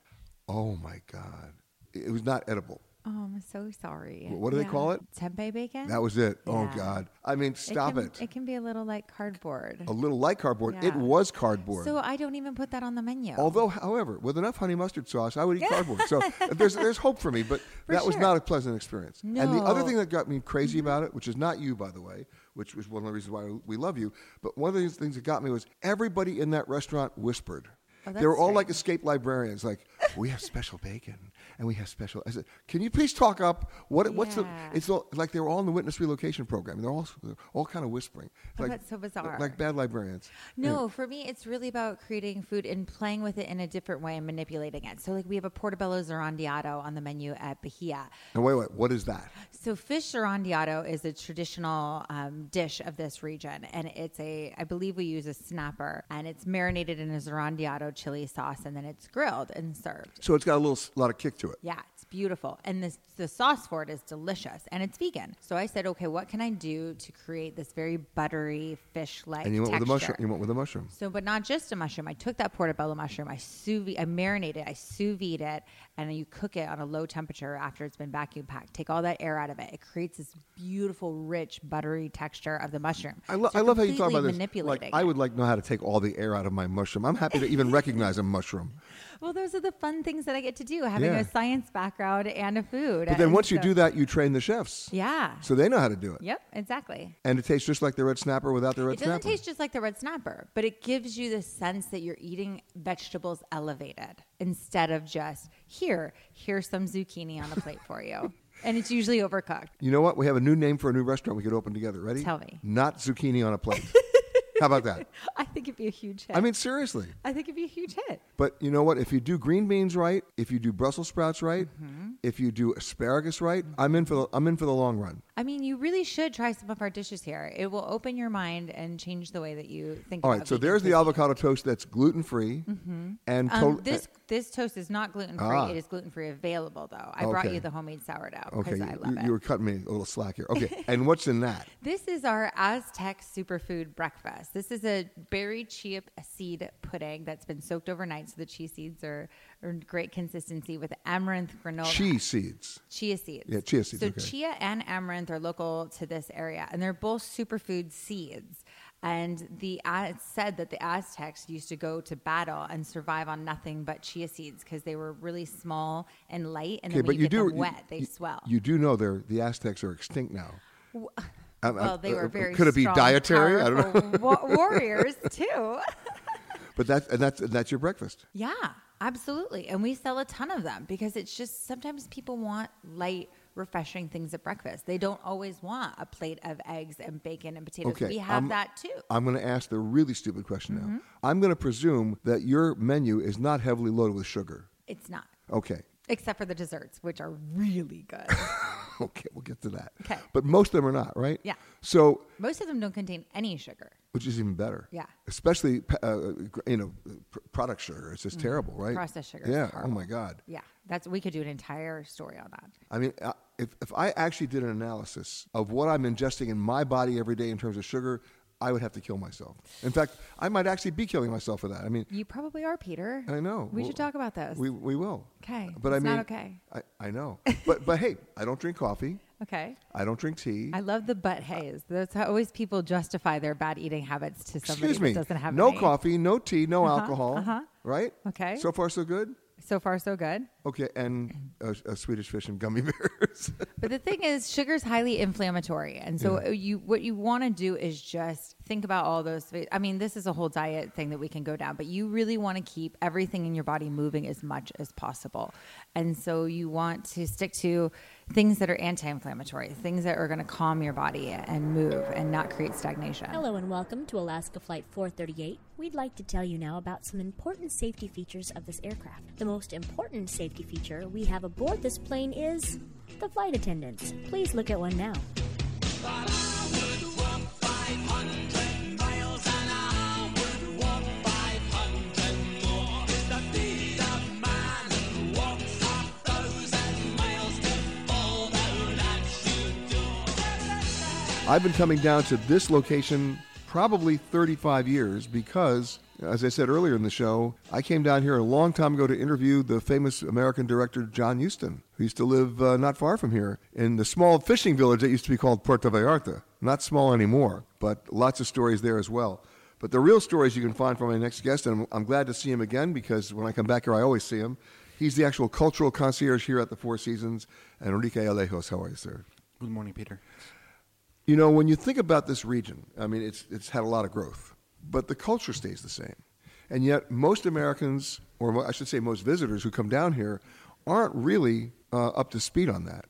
Oh my God. It was not edible. Oh, I'm so sorry. What do they call it? Tempeh bacon. That was it. Oh God. I mean, stop can, it. It can be a little like cardboard. A little like cardboard. It was cardboard. So I don't even put that on the menu. Although, however, with enough honey mustard sauce, I would eat cardboard. So there's there's hope for me, but For that was not a pleasant experience. And the other thing that got me crazy Mm-hmm. about it, which is not you, by the way, which was one of the reasons why we love you, but one of the things that got me was everybody in that restaurant whispered. Oh, they were all like escaped librarians, like we have special bacon and we have special. I said, "Can you please talk up? What what's the? It's all, like they were all in the witness relocation program. They're all they're all kind of whispering. Oh, like, that's so bizarre. Like bad librarians. No, for me, it's really about creating food and playing with it in a different way and manipulating it. So, like, we have a portobello zarandeado on the menu at Bahia. And wait, wait, what is that? So, fish zarandeado is a traditional um, dish of this region, and it's a, I believe we use a snapper, and it's marinated in a zarandeado chili sauce, and then it's grilled and served. So it's got a little a lot of kick to it. Yeah, it's beautiful. And this, the sauce for it is delicious and it's vegan. So I said, okay, what can I do to create this very buttery fish like and you went with a mushroom. You went with a mushroom. So, but not just a mushroom. I took that portobello mushroom, I sous vide, I marinated, it, I sous vide it, and then you cook it on a low temperature after it's been vacuum packed. Take all that air out of it. It creates this beautiful, rich, buttery texture of the mushroom. I, lo- So I love how you talk about this. Like I would like know how to take all the air out of my mushroom. I'm happy to even recognize a mushroom. well, those are the fun things that I get to do, having Yeah. a science background and a food. But then And once you do that, you train the chefs. yeah. So they know how to do it. Yep, exactly. And it tastes just like the red snapper without the red snapper. It doesn't snapper. taste just like the red snapper, but it gives you the sense that you're eating vegetables elevated instead of just here, here's some zucchini on the plate for you. And it's usually overcooked. you know what? We have a new name for a new restaurant we could open together. Ready? Tell me. Not zucchini on a plate. how about that? I think it'd be a huge hit. I mean, seriously. I think it'd be a huge hit. But you know what? If you do green beans right, if you do Brussels sprouts right, Mm-hmm. if you do asparagus right, I'm in for the I'm in for the long run. I mean, you really should try some of our dishes here. It will open your mind and change the way that you think. All right, so there's the avocado toast that's gluten free Mhm. and Um, this this toast is not gluten free. Ah. It is gluten free available though. I brought you the homemade sourdough okay, because you, I love you, it. you were cutting me a little slack here. Okay, and what's in that? This is our Aztec superfood breakfast. This is a berry chia seed pudding that's been soaked overnight, so the chia seeds are, are great consistency with amaranth granola. Cheese seeds. Chia seeds. Yeah, chia seeds, So okay. chia and amaranth are local to this area, and they're both superfood seeds. And the it's said that the Aztecs used to go to battle and survive on nothing but chia seeds because they were really small and light, and Okay, but you, you get do them you- wet, they you, swell. You do know they're the Aztecs are extinct now. Well, uh, they were uh, very Could it be strong, dietary? I don't know. warriors too. But that's and that's and that's your breakfast. Yeah, absolutely. And we sell a ton of them because it's just sometimes people want light, refreshing things at breakfast. They don't always want a plate of eggs and bacon and potatoes. Okay, we have I'm- that too. I'm going to ask the really stupid question now. Mhm. I'm going to presume that your menu is not heavily loaded with sugar. It's not, Okay. except for the desserts, which are really good. Okay, we'll get to that. Okay. But most of them are not, right? Yeah. So, Most of them don't contain any sugar. Which is even better. Yeah. Especially, uh, you know, product sugar. It's just Mhm. terrible, right? Processed sugar Yeah. Oh my God. Yeah, that's we could do an entire story on that. I mean, if, if I actually did an analysis of what I'm ingesting in my body every day in terms of sugar, I would have to kill myself. In fact, I might actually be killing myself for that. I mean, You probably are, Peter. I know. We Well, should talk about this. We, we will. Okay, But it's I mean, not okay. I, I know. but but hey, I don't drink coffee. Okay. I don't drink tea. I love the but haze. That's how always people justify their bad eating habits to somebody Excuse me. that doesn't have no any. coffee, no tea, no Uh-huh, alcohol. uh-huh. Right? Okay. So far, so good. So far, so good. Okay, and a, uh, Swedish fish and gummy bears. But the thing is, sugar is highly inflammatory, and so Yeah. you what you want to do is just think about all those. I mean, this is a whole diet thing that we can go down, but you really want to keep everything in your body moving as much as possible, and so you want to stick to things that are anti-inflammatory, things that are going to calm your body and move and not create stagnation. Hello and welcome to Alaska Flight 438. We'd like to tell you now about some important safety features of this aircraft. The most important safety feature we have aboard this plane is the flight attendants. Please look at one now. I've been coming down to this location probably 35 years because, as I said earlier in the show, I came down here a long time ago to interview the famous American director John Huston, who used to live uh, not far from here in the small fishing village that used to be called Puerto Vallarta. Not small anymore, but lots of stories there as well. But the real stories you can find from my next guest, and I'm, I'm glad to see him again because when I come back here, I always see him. He's the actual cultural concierge here at the Four Seasons. And Enrique Alejos, how are you, sir? Good morning, Peter. You know, when you think about this region, I mean, it's, it's had a lot of growth, but the culture stays the same. And yet, most Americans, or I should say most visitors who come down here, aren't really uh, up to speed on that.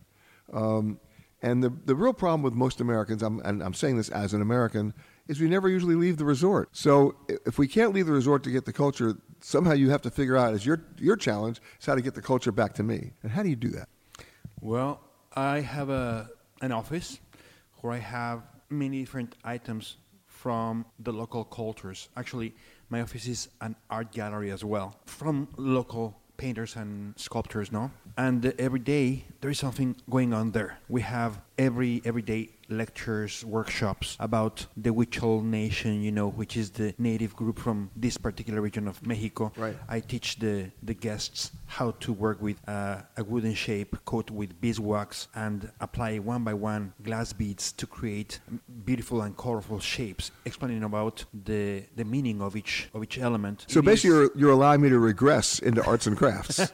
Um, and the, the real problem with most Americans, I'm, and I'm saying this as an American, is we never usually leave the resort. So if we can't leave the resort to get the culture, somehow you have to figure out, as your, your challenge, is how to get the culture back to me. And how do you do that? Well, I have a, an office where I have many different items from the local cultures. Actually, my office is an art gallery as well from local painters and sculptors, no? And every day there is something going on there. We have every everyday lectures, workshops about the Huichol Nation, you know, which is the native group from this particular region of Mexico. Right. I teach the, the guests how to work with uh, a wooden shape coated with beeswax and apply one by one glass beads to create beautiful and colorful shapes, explaining about the, the meaning of each of each element. So It basically, you're, you're allowing me to regress into arts and crafts.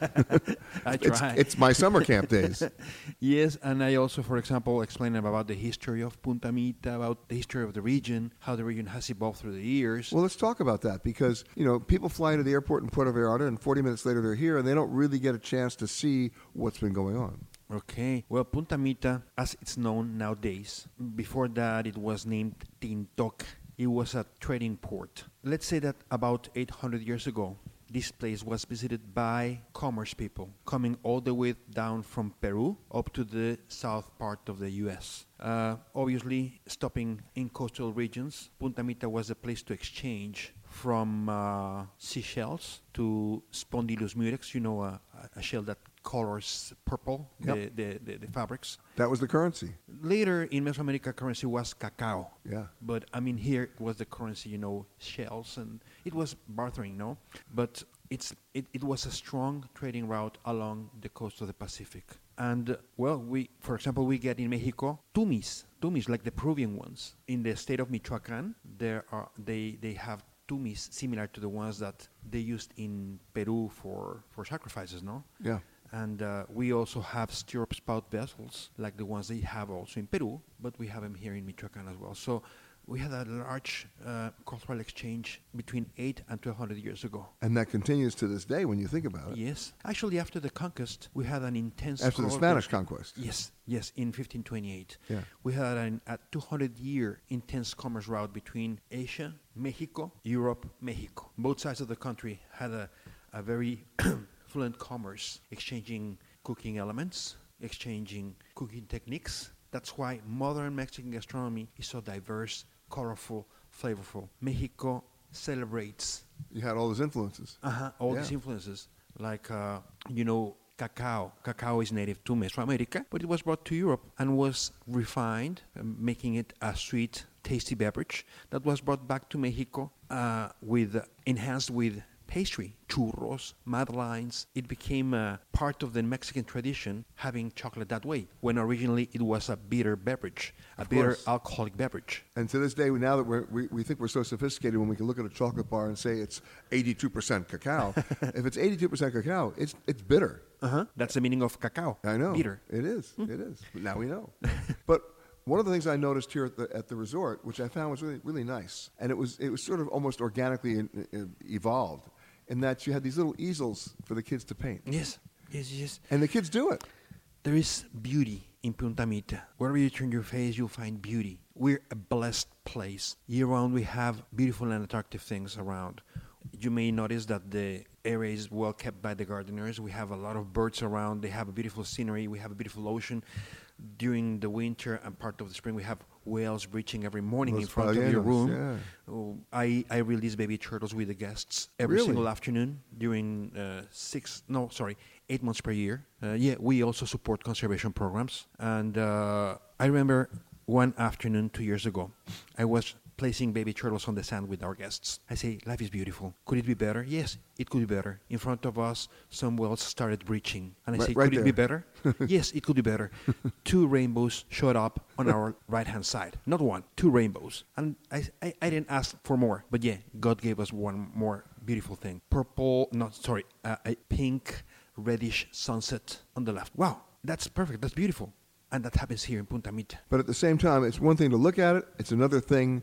I It's- try. It's, my summer camp days. yes, and I also, for example, explain about the history of Punta Mita, about the history of the region, how the region has evolved through the years. Well, let's talk about that because you know people fly into the airport in Puerto Vallarta, and 40 minutes later they're here, and they don't really get a chance to see what's been going on. Okay. Well, Punta Mita, as it's known nowadays, before that it was named Tintoc. It was a trading port. Let's say that about 800 years ago, this place was visited by commerce people coming all the way down from Peru up to the south part of the U.S. Uh, obviously, stopping in coastal regions, Punta Mita was a place to exchange from uh, seashells to Spondylus murex, you know, a, a shell that colors purple, Yep. the, the, the, the fabrics. That was the currency. Later in Mesoamerica, currency was cacao. Yeah. But I mean, here was the currency, you know, shells, and it was bartering, no? But it's it, it was a strong trading route along the coast of the Pacific. And uh, well, we, for example, we get in Mexico tumis, tumis like the Peruvian ones. In the state of Michoacán, there are they they have tumis similar to the ones that they used in Peru for for sacrifices, no? Yeah. And uh, we also have stirrup spout vessels, like the ones they have also in Peru, but we have them here in Michoacán as well. So we had a large uh, cultural exchange between 8 and 1200 years ago. And that continues to this day when you think about it. Yes. Actually, after the conquest, we had an intense. After the Spanish conquest. Yes, yes, in 1528. Yeah. We had an, a 200 year intense commerce route between Asia, Mexico, Europe, Mexico. Both sides of the country had a, a very fluent commerce, exchanging cooking elements, exchanging cooking techniques. That's why modern Mexican gastronomy is so diverse, colorful, flavorful. Mexico celebrates You had all those influences. uh-huh, all Yeah. these influences, like uh, you know, cacao. Cacao is native to Mesoamerica, but it was brought to Europe and was refined, um, making it a sweet, tasty beverage that was brought back to Mexico uh, with enhanced with pastry, churros, madeleines. It became a part of the Mexican tradition having chocolate that way, when originally it was a bitter beverage, a Of bitter course. alcoholic beverage. And to this day, we- now that we're, we, we think we're so sophisticated when we can look at a chocolate bar and say it's 82% cacao, if it's 82% cacao, it's, it's bitter. Uh-huh. That's the meaning of cacao. I know. Bitter. It is. It is. But now we know. but one of the things I noticed here at the, at the resort, which I found was really, really nice, and it was, it was sort of almost organically in, in- evolved, in that you had these little easels for the kids to paint. Yes, yes, yes. And the kids do it. There is beauty in Punta Mita. Wherever you turn your face, you'll find beauty. We're a blessed place. Year round, we have beautiful and attractive things around. You may notice that the area is well kept by the gardeners. We have a lot of birds around. They have a beautiful scenery. We have a beautiful ocean. During the winter and part of the spring, we have whales breaching every morning in front of your room. Oh, I, I release baby turtles with the guests every Really? single afternoon during uh, six, no, sorry, eight months per year. Uh, yeah, we also support conservation programs. And uh, I remember one afternoon two years ago, I was placing baby turtles on the sand with our guests. I say, life is beautiful. Could it be better? Yes, it could be better. In front of us, some whales started breaching. And I Right- say, right could it be better? yes, it could be better. two rainbows showed up on our right hand side. Not one, two rainbows. And I, I, I didn't ask for more. But yeah, God gave us one more beautiful thing. Purple, not sorry, uh, a pink, reddish sunset on the left. Wow, that's perfect. That's beautiful. And that happens here in Punta Mita. But at the same time, it's one thing to look at it, it's another thing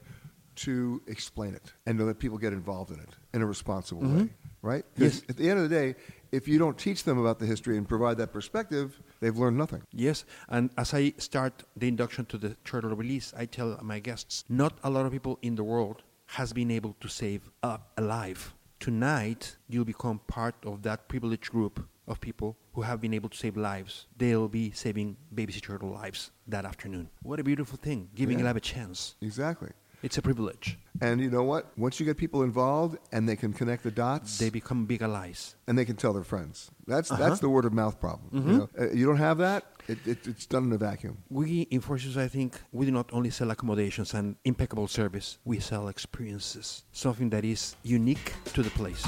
to explain it and to let people get involved in it in a responsible Mhm. way, right? Yes. at the end of the day, if you don't teach them about the history and provide that perspective, they've learned nothing. Yes, and as I start the induction to the turtle release, I tell my guests, not a lot of people in the world has been able to save a, a life. Tonight, you'll become part of that privileged group of people who have been able to save lives. They'll be saving baby turtle lives that afternoon. What a beautiful thing, giving Yeah. life a chance. Exactly. It's a privilege. And you know what? Once you get people involved and they can connect the dots, They become big allies. and they can tell their friends. That's Uh-huh. that's the word of mouth problem. You, Mhm. know? Uh, you don't have that, it, it, it's done in a vacuum. We in Forces, I think, we do not only sell accommodations and impeccable service, we sell experiences, something that is unique to the place.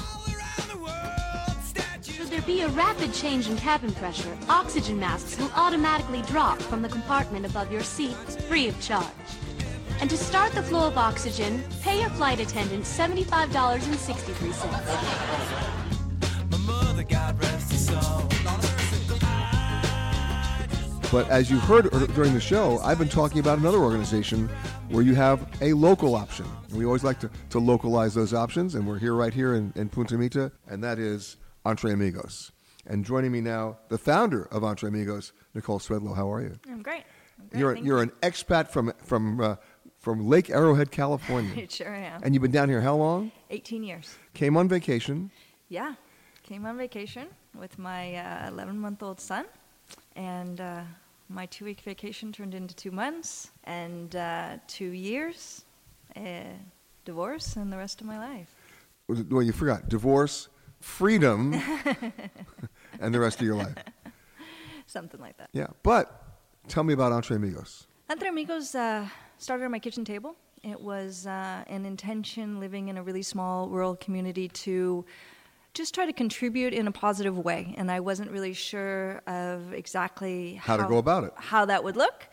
Should there be a rapid change in cabin pressure, oxygen masks will automatically drop from the compartment above your seat, free of charge. And to start the flow of oxygen, pay your flight attendant $75.63. My mother, God rest her soul. But as you heard during the show, I've been talking about another organization where you have a local option. And we always like to, to localize those options, and we're here right here in, in Punta Mita, and that is Entre Amigos. And joining me now, the founder of Entre Amigos, Nicole Swedlow. How are you? I'm great. I'm great, You're, thank you're you. an expat from, from, uh, from Lake Arrowhead, California. It sure am. and you've been down here how long? 18 years. Came on vacation. Yeah, came on vacation with my 11 month old son, and uh, my two week vacation turned into two months, and uh, two years, uh, divorce, and the rest of my life. Well, you forgot divorce, freedom, and the rest of your life. Something like that. Yeah, but tell me about Entre Amigos. Entre Amigos uh, started on my kitchen table. It was uh, an intention living in a really small rural community to just try to contribute in a positive way. And I wasn't really sure of exactly How to go about it. how that would look.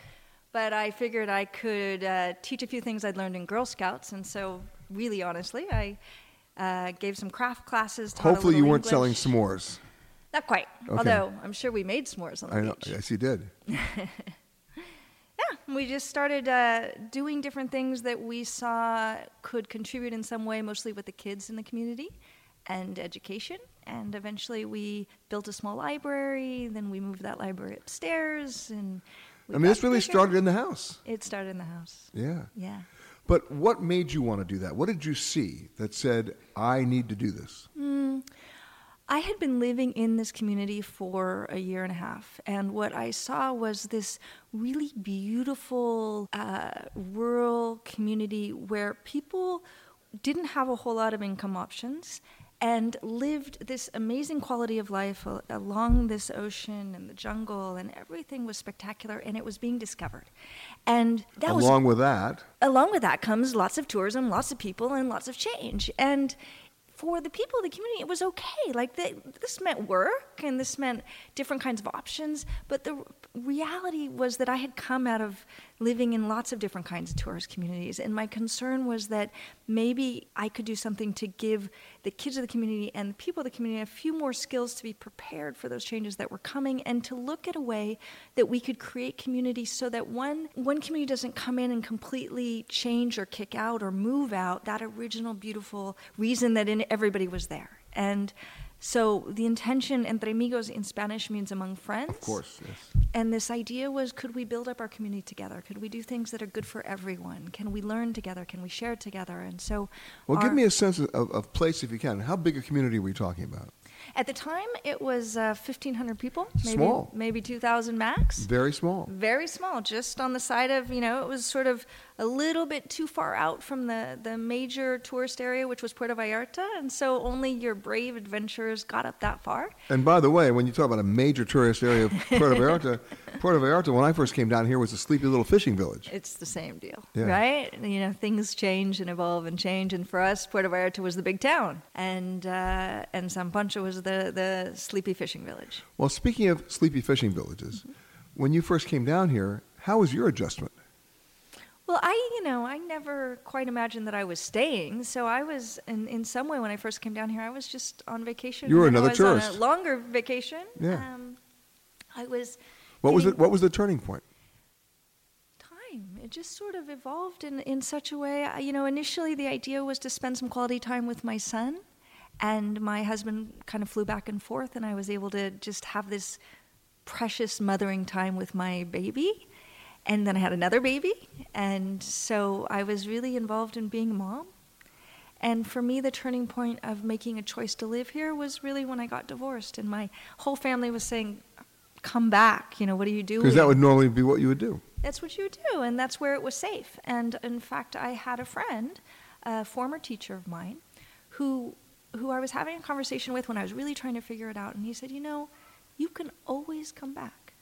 But I figured I could uh, teach a few things I'd learned in Girl Scouts. And so, really honestly, I uh, gave some craft classes. Hopefully, you weren't selling English. s'mores. Not quite. Okay. Although I'm sure we made s'mores on the I know. beach. Yes, you did. Yeah, we just started uh, doing different things that we saw could contribute in some way, mostly with the kids in the community and education. And eventually, we built a small library. Then we moved that library upstairs, and I mean, this really bigger. started in the house. It started in the house. Yeah. Yeah. But what made you want to do that? What did you see that said, I need to do this? Mm, I had been living in this community for a year and a half, and what I saw was this really beautiful uh, rural community where people didn't have a whole lot of income options and lived this amazing quality of life along this ocean and the jungle, and everything was spectacular, and it was being discovered. And that was Along with that, along with that comes lots of tourism, lots of people, and lots of change. And for the people of the community, it was okay. Like the, this meant work, and this meant different kinds of options. But the reality was that I had come out of living in lots of different kinds of tourist communities, and my concern was that maybe I could do something to give the kids of the community and the people of the community a few more skills to be prepared for those changes that were coming, and to look at a way that we could create community so that one one community doesn't come in and completely change or kick out or move out that original beautiful reason that in everybody was there. And so the intention entre amigos in Spanish means among friends. of course, yes. And this idea was could we build up our community together? Could we do things that are good for everyone? Can we learn together? Can we share together? And so Well, give me a sense of, of, of place if you can. How big a community are we talking about? At the time, it was uh, 1,500 people, maybe, Small. maybe 2,000 max. Very small. Very small, just on the side of, you know, it was sort of a little bit too far out from the, the major tourist area, which was Puerto Vallarta, and so only your brave adventurers got up that far. And by the way, when you talk about a major tourist area of Puerto Vallarta, Puerto Vallarta, when I first came down here, was a sleepy little fishing village. It's the same deal, Yeah. right? You know, things change and evolve and change, and for us, Puerto Vallarta was the big town, and uh, and San Pancho was the, the sleepy fishing village. Well, speaking of sleepy fishing villages, when you first came down here, how was your adjustment? Well, I, you know, I never quite imagined that I was staying. So I was, in, in some way, when I first came down here, I was just on vacation. You were another I was tourist. On a longer vacation. Yeah. Um, I was. What was it? What was the turning point? time. It just sort of evolved in, in such a way. I- You know, initially the idea was to spend some quality time with my son, and my husband kind of flew back and forth, and I was able to just have this precious mothering time with my baby. And then I had another baby, and so I was really involved in being a mom. And for me, the turning point of making a choice to live here was really when I got divorced, and my whole family was saying, "Come back! You know, what do you do? Because that would normally be what you would do. That's what you would do, and that's where it was safe. And in fact, I had a friend, a former teacher of mine, who who I was having a conversation with when I was really trying to figure it out, and he said, "You know, you can always come back.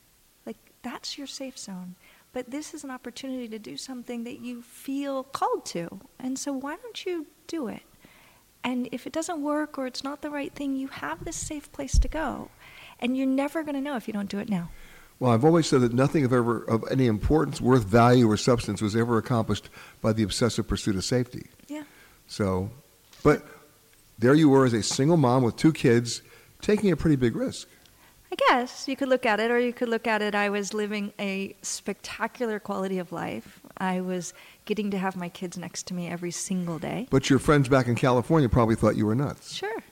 Like that's your safe zone." But this is an opportunity to do something that you feel called to. And so why don't you do it? And if it doesn't work or it's not the right thing, you have this safe place to go. And you're never going to know if you don't do it now. Well, I've always said that nothing of ever of any importance, worth value, or substance was ever accomplished by the obsessive pursuit of safety. Yeah. So, but there you were as a single mom with two kids, taking a pretty big risk. I guess you could look at it, or you could look at it. I was living a spectacular quality of life. I was getting to have my kids next to me every single day. But your friends back in California probably thought you were nuts. Sure,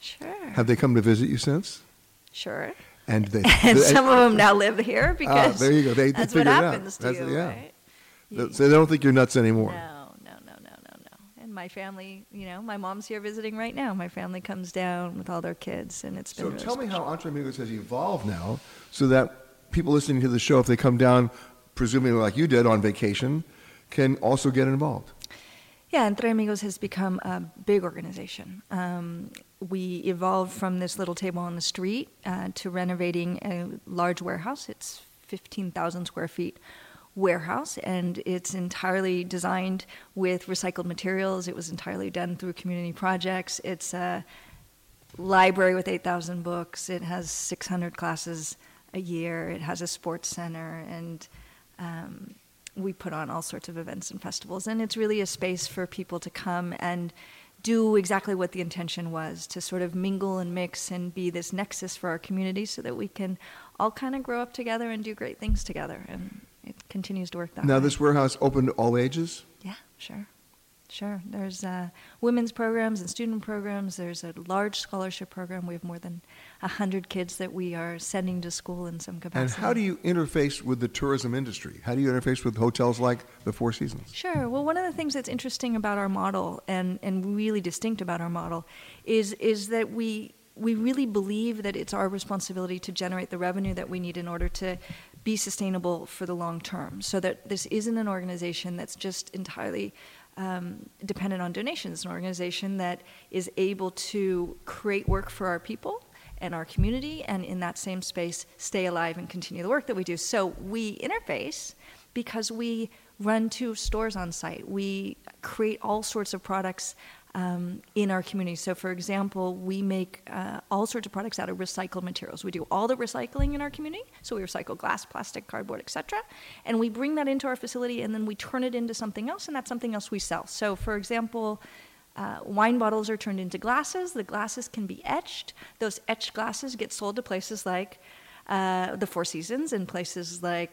sure, Have they come to visit you since? Sure. And they And some of them now live here Ah, because there you go. They, they that's what figured it out. happens to That's- you, yeah. right? So they don't think you're nuts anymore. No, no, no, no, no, no. And my family, you know, my mom's here visiting right now. My family comes down with all their kids, and it's been So really tell me how Entre Amigos has evolved now so that people listening to the show, if they come down, presumably like you did on vacation, can also get involved. Yeah, Entre Amigos has become a big organization. Um, we evolved from this little table on the street uh, to renovating a large warehouse. It's 15,000 square feet warehouse, and it's entirely designed with recycled materials. It was entirely done through community projects. It's a library with 8,000 books. It has 600 classes a year. It has a sports center, and um, we put on all sorts of events and festivals. And it's really a space for people to come and do exactly what the intention was to sort of mingle and mix and be this nexus for our community so that we can all kind of grow up together and do great things together. And it continues to work that Now, way. Now, this warehouse open to all ages? Yeah, sure. Sure. There's uh, women's programs and student programs. There's a large scholarship program. We have more than 100 kids that we are sending to school in some capacity. And how do you interface with the tourism industry? How do you interface with hotels like the Four Seasons? Sure. Well, one of the things that's interesting about our model and, and really distinct about our model is, is that we, we really believe that it's our responsibility to generate the revenue that we need in order to be sustainable for the long term. So that this isn't an organization that's just entirely um, dependent on donations, an organization that is able to create work for our people and our community, and in that same space, stay alive and continue the work that we do. So we interface because we run two stores on site. We create all sorts of products um, in our community. So, for example, we make uh, all sorts of products out of recycled materials. We do all the recycling in our community. So we recycle glass, plastic, cardboard, etc. And we bring that into our facility, and then we turn it into something else, and that's something else we sell. So, for example. Uh, wine bottles are turned into glasses. The glasses can be etched. Those etched glasses get sold to places like uh, the Four Seasons and places like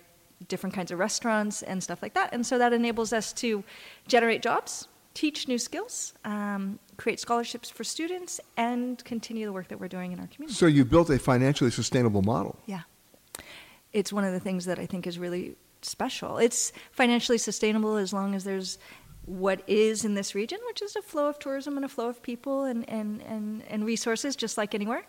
different kinds of restaurants and stuff like that. And so that enables us to generate jobs, teach new skills, um, create scholarships for students, and continue the work that we're doing in our community. So you built a financially sustainable model. Yeah. It's one of the things that I think is really special. It's financially sustainable as long as there's what is in this region, which is a flow of tourism and a flow of people and, and, and, and resources, just like anywhere.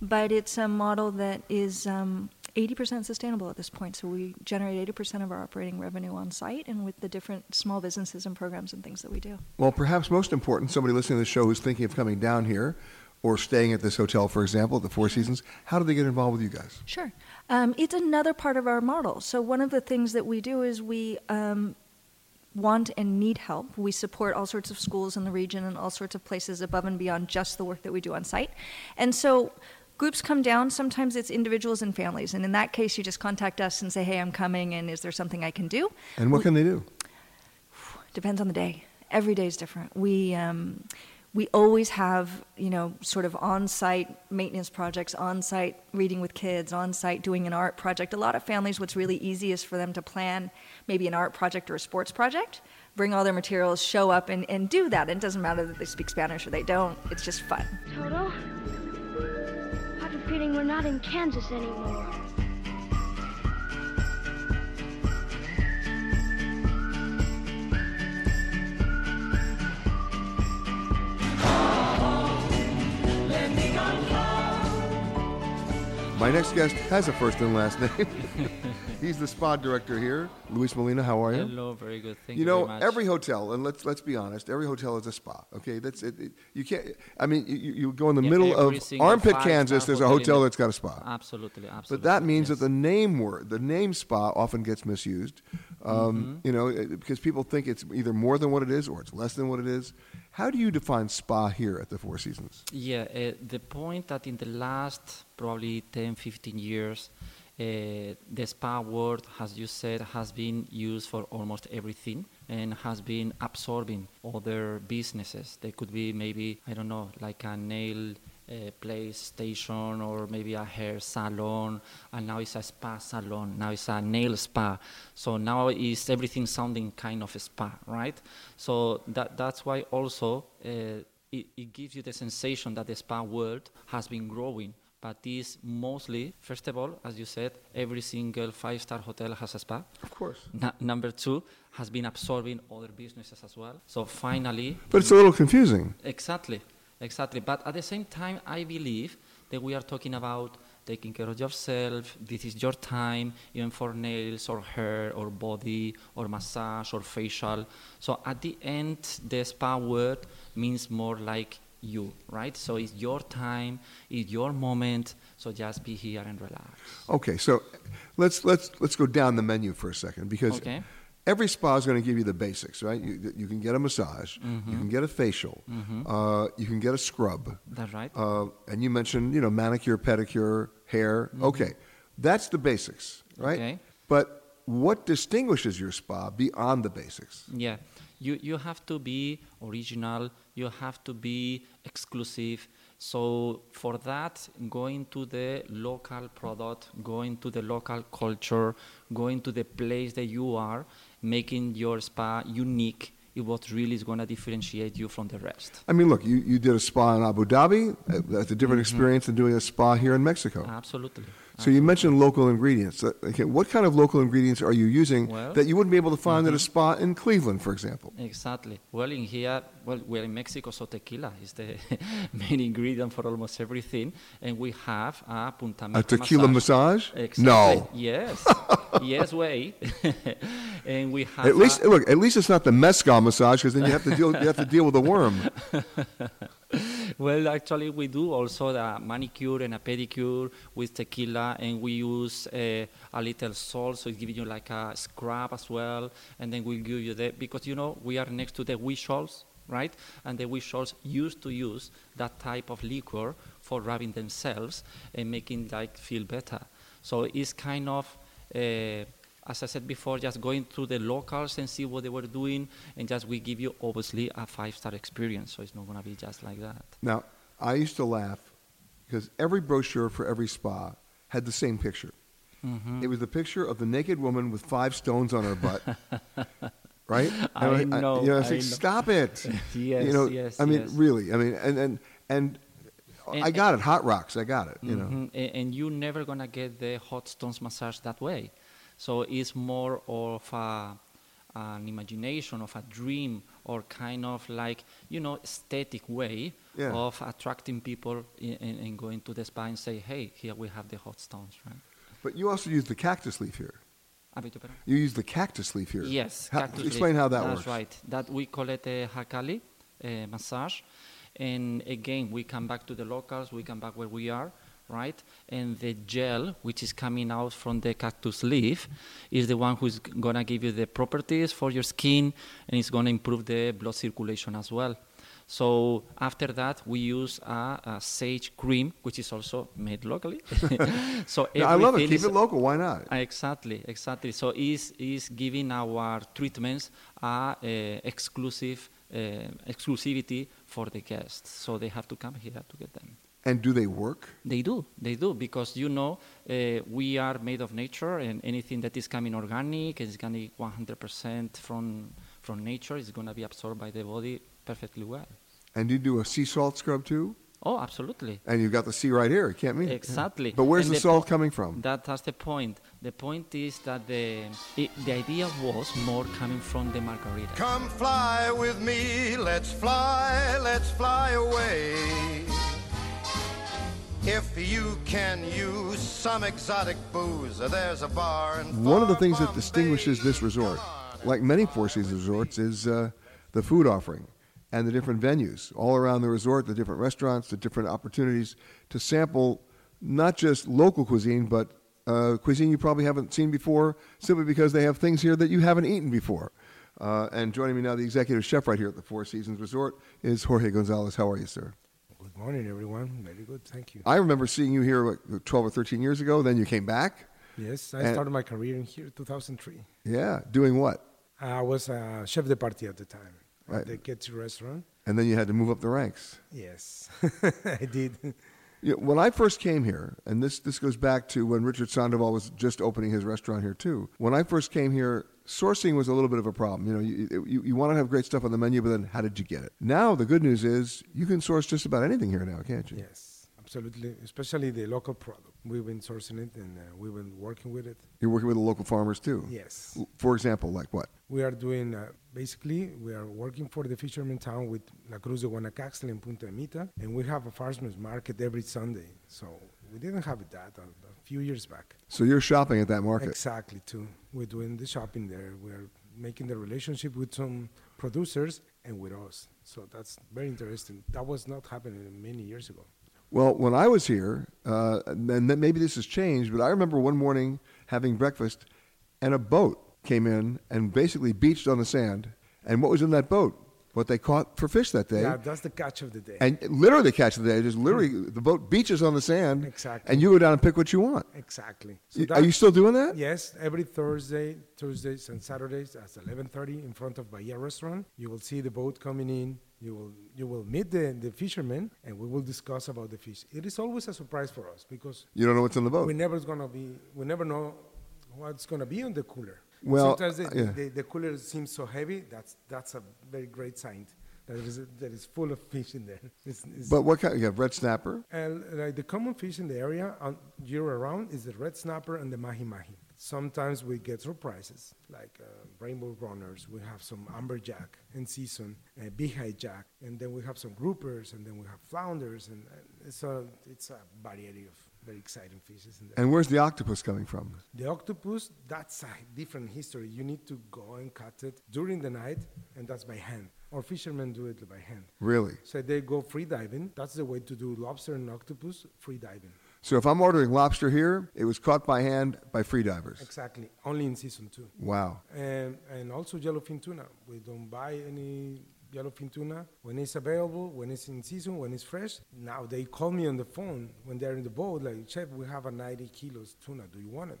But it's a model that is um, 80% sustainable at this point. So we generate 80% of our operating revenue on site and with the different small businesses and programs and things that we do. Well, perhaps most important, somebody listening to the show who's thinking of coming down here or staying at this hotel, for example, at the Four Seasons, how do they get involved with you guys? Sure. Um, it's another part of our model. So, one of the things that we do is we um, want and need help. We support all sorts of schools in the region and all sorts of places above and beyond just the work that we do on site. And so, groups come down. Sometimes it's individuals and families. And in that case, you just contact us and say, hey, I'm coming, and is there something I can do? And what We- can they do? Depends on the day. Every day is different. We um, we always have you know sort of on-site maintenance projects, on-site reading with kids, on-site doing an art project. A lot of families, what's really easy is for them to plan maybe an art project or a sports project, bring all their materials, show up, and, and do that. And it doesn't matter that they speak Spanish or they don't. It's just fun. Toto, I have a feeling we're not in Kansas anymore. My next guest has a first and last name. He's the spa director here. Luis Molina, how are you? Hello, very good. Thank you you know, every hotel, and let's let's be honest, every hotel is a spa. Okay, that's it. it- you can't. I mean, you, you go in the Yeah, middle of Armpit, Kansas. There's a hotel in hotel the- that's got a spa. Absolutely, absolutely. But that means that the name word, the name spa, often gets misused. Um, Mm-hmm. You know, because people think it's either more than what it is or it's less than what it is. How do you define spa here at the Four Seasons? Yeah, uh, the point that in the last probably 10, 15 years, uh, the spa word, as you said, has been used for almost everything and has been absorbing other businesses. They could be maybe, I don't know, like a nail uh, place station or maybe a hair salon, and now it's a spa salon, now it's a nail spa. So now is everything sounding kind of a spa, right? So that, that's why also uh, it, it gives you the sensation that the spa world has been growing but is mostly, first of all, as you said, every single five star hotel has a spa. Of course. N- number two, has been absorbing other businesses as well. So finally. But it's a little confusing. Exactly, exactly. But at the same time, I believe that we are talking about taking care of yourself. This is your time, even for nails or hair or body or massage or facial. So at the end, the spa word means more like you, right? So it's your time, it's your moment. So just be here and relax. Okay, so let's let's let's go down the menu for a second because Okay. Every spa is going to give you the basics, right? You, you can get a massage, you Mhm. can get a facial, Mhm. uh, you can get a scrub. That's right. Uh, and you mentioned, you know, manicure, pedicure, hair. Mhm. Okay, that's the basics, right? Okay. But what distinguishes your spa beyond the basics? Yeah, you you have to be original. You have to be exclusive. So for that, going to the local product, going to the local culture, going to the place that you are, making your spa unique. Is what really is going to differentiate you from the rest. I mean, look, you, you did a spa in Abu Dhabi. That's a different Mhm. experience than doing a spa here in Mexico. Absolutely. So you mentioned local ingredients. Uh, Okay, what kind of local ingredients are you using Well- that you wouldn't be able to find at a Mhm. spa in Cleveland, for example? Exactly. Well, in here, well, we're in Mexico, so tequila is the main ingredient for almost everything, and we have a punta A tequila massage? Exactly. No. Yes. yes, way. and we have At least a- look. At least it's not the mezcal massage, because then you have to deal. You have to deal with the worm. Well, actually, we do also the manicure and a pedicure with tequila, and we use uh, a little salt, so it's giving you like a scrub as well, and then we give you the because you know we are next to the Huichols, right? And the Huichols used to use that type of liquor for rubbing themselves and making like feel better. So it's kind of. Uh, as I said before, just going through the locals and see what they were doing, and just we give you obviously a five-star experience. So it's not gonna be just like that. Now, I used to laugh because every brochure for every spa had the same picture. Mhm. It was the picture of the naked woman with five stones on her butt. right? I And know, you know, I I like, know. stop it. Yes, you know, yes, I mean, yes. really. I mean, and and and, And- I got it. Hot rocks. I got it. You know. Mhm. A- And you're never gonna get the hot stones massage that way. So it's more of a, an imagination of a dream or kind of like you know aesthetic way Yeah. of attracting people in, in, in going to the spa and say, hey, here we have the hot stones, right? But you also use the cactus leaf here. You use the cactus leaf here. Yes, How- explain leaf. how that That's works. That's right. That we call it a hakali uh, massage, and again we come back to the locals. We come back where we are, right? And the gel, which is coming out from the cactus leaf, is the one who's gonna give you the properties for your skin, and it's gonna improve the blood circulation as well. So after that, we use a, a sage cream, which is also made locally. so Yeah, I love it. Keep it local. Why not? Exactly, exactly. So is is giving our treatments a, uh, exclusive uh, exclusivity for the guests. So they have to come here to get them. And do they work? They do, they do, because you know uh, we are made of nature, and anything that is coming organic is going to be 100% from from nature is going to be absorbed by the body perfectly well. And you do a sea salt scrub too? Oh, absolutely. And you've got the sea right here. You can't mean it. Exactly. But where's And the po- salt coming from? That, that's the point. The point is that the it, the idea was more coming from the margarita. Come fly with me, let's fly, let's fly away. If you can use some exotic booze, there's a bar One of the things that distinguishes this resort, like many Four Seasons resorts, is uh, the food offering and the different venues all around the resort, the different restaurants, the different opportunities to sample not just local cuisine, but uh, cuisine you probably haven't seen before, simply because they have things here that you haven't eaten before. Uh, and joining me now, the executive chef right here at the Four Seasons Resort is Jorge Gonzalez. How are you, sir? Good morning, everyone. Very good, thank you. I remember seeing you here like 12 or 13 years ago. Then you came back. Yes, I started my career in here 2003. Yeah, doing what? I was a chef de partie at the time Right. at the Ketsi restaurant. And then you had to move up the ranks. Yes, I did. You know, when I first came here, and this, this goes back to when Richard Sandoval was just opening his restaurant here too. When I first came here, sourcing was a little bit of a problem. You know, you, you, you want to have great stuff on the menu, but then how did you get it? Now the good news is you can source just about anything here now, can't you? Yes, absolutely, especially the local product. We've been sourcing it and uh, we've been working with it. You're working with the local farmers too. Yes. For example, like what? We are doing, uh, basically, we are working for the fisherman town with La Cruz de Huanacaxtle and Punta Mita, and we have a farmer's market every Sunday. So we didn't have that a few years back. So you're shopping at that market. Exactly, too. We're doing the shopping there. We're making the relationship with some producers and with us. So that's very interesting. That was not happening many years ago. Well, when I was here, uh, and then maybe this has changed, but I remember one morning having breakfast, and a boat came in and basically beached on the sand. And what was in that boat? What they caught for fish that day. Yeah, that's the catch of the day. And literally the catch of the day, just literally hmm. the boat beaches on the sand, Exactly. and you go down and pick what you want. Exactly. That- Are you still doing that? Yes, every Thursday, Tuesdays, and Saturdays at 11:30 in front of Bahia Restaurant. You will see the boat coming in. You will you will meet the, the fishermen, and we will discuss about the fish. It is always a surprise for us because You don't know what's on the boat. we never gonna be we never know what's gonna be on the cooler. Well, sometimes the, uh, yeah. the, the cooler seems so heavy. That's that's a very great sign that is that is full of fish in there. It's, it's But what kind? You have red snapper. and like the common fish in the area on year around is the red snapper and the mahi mahi. Sometimes we get surprises like uh, rainbow runners. We have some amberjack in season, uh, beehive jack, and then we have some groupers, and then we have flounders, and, and it's a it's a variety of very exciting fishes in there. And where's the octopus coming from? The octopus, that's a different history. You need to go and cut it during the night, and that's by hand. Or fishermen do it by hand. Really? So they go free diving. That's the way to do lobster and octopus free diving. So if I'm ordering lobster here, it was caught by hand by free divers. Exactly. Only in season two. Wow. And, and also yellowfin tuna. We don't buy any yellowfin tuna when it's available, when it's in season, when it's fresh. Now they call me on the phone when they're in the boat, like, Chef, we have a 90 kilos tuna. Do you want it?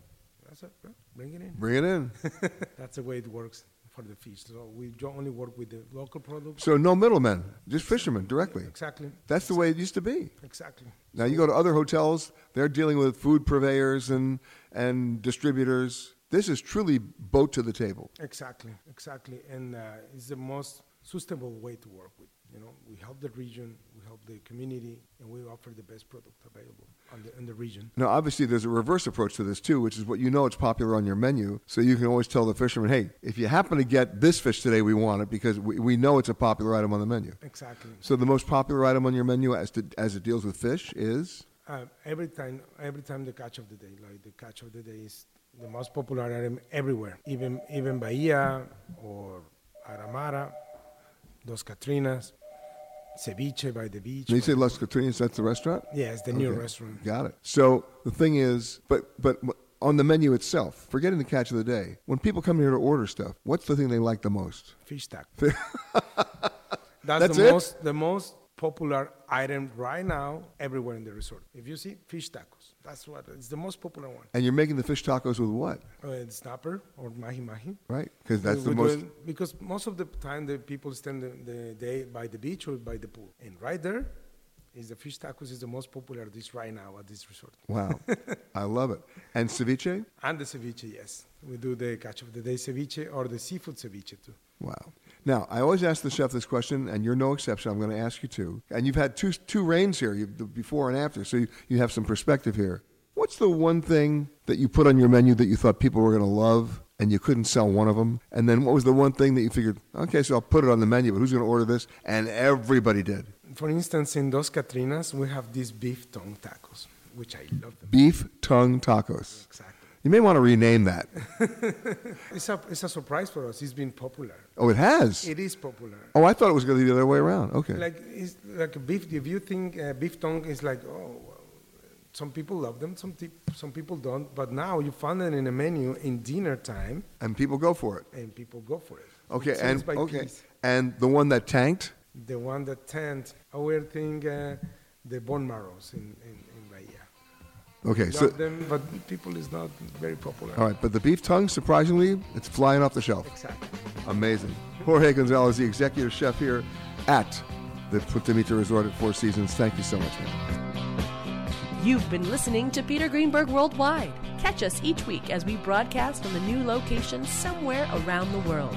I said, bring it in. Bring it in. That's the way it works for the fish. So we don't only work with the local products. So no middlemen, just fishermen directly. Exactly. That's the way it used to be. Exactly. Now you go to other hotels, they're dealing with food purveyors and and distributors. This is truly boat to the table. Exactly, exactly, and uh, it's the most sustainable way to work with. You know, we help the region, we help the community, and we offer the best product available on the, in the region. Now, obviously, there's a reverse approach to this too, which is what you know it's popular on your menu. So you can always tell the fisherman, hey, if you happen to get this fish today, we want it because we, we know it's a popular item on the menu. Exactly. So the most popular item on your menu as, to, as it deals with fish is? Uh, every time, every time the catch of the day, like the catch of the day is the most popular item everywhere, even even Bahia or Aramara, Dos Catrinas, ceviche by the beach. When you say Las Catrinas, that's the restaurant? Yeah, it's the new restaurant. Got it. So the thing is, but but on the menu itself, forgetting the catch of the day, when people come here to order stuff, what's the thing they like the most? Fish taco. That's That's, the it? most the most popular item right now everywhere in the resort. If you see fish tacos, that's what it's the most popular one. And you're making the fish tacos with what? Uh, snapper or mahi mahi. Right? Because that's We- the we most. it because most of the time the people spend the, the day by the beach or by the pool, and right there is the fish tacos is the most popular dish right now at this resort. Wow. I love it. And ceviche? And the ceviche, yes, we do the catch of the day ceviche or the seafood ceviche too. Wow. Now, I always ask the chef this question, and you're no exception. I'm going to ask you too. And you've had two, two reigns here, you, the before and after, so you, you have some perspective here. What's the one thing that you put on your menu that you thought people were going to love and you couldn't sell one of them? And then what was the one thing that you figured, okay, so I'll put it on the menu, but who's going to order this? And everybody did. For instance, in Dos Catrinas, we have these beef tongue tacos, which I love them. Beef tongue tacos. Exactly. You may want to rename that. it's, a, it's a surprise for us. It's been popular. Oh, it has? It is popular. Oh, I thought it was going to be the other way around. Okay. Like it's like beef. If you think uh, beef tongue is like, oh, some people love them, some te- some people don't. But now you find it in a menu in dinner time, and people go for it. and people go for it. Okay, So and okay, piece. and the one that tanked. The one that tanked, I think uh, the bone marrows in, in. Okay, so them, but people is not very popular. all right, but the beef tongue, surprisingly, it's flying off the shelf. Exactly. Amazing. Jorge Gonzalez, the executive chef here at the Punta Mita Resort at Four Seasons. Thank you so much, man. You've been listening to Peter Greenberg Worldwide. Catch us each week as we broadcast from a new location somewhere around the world.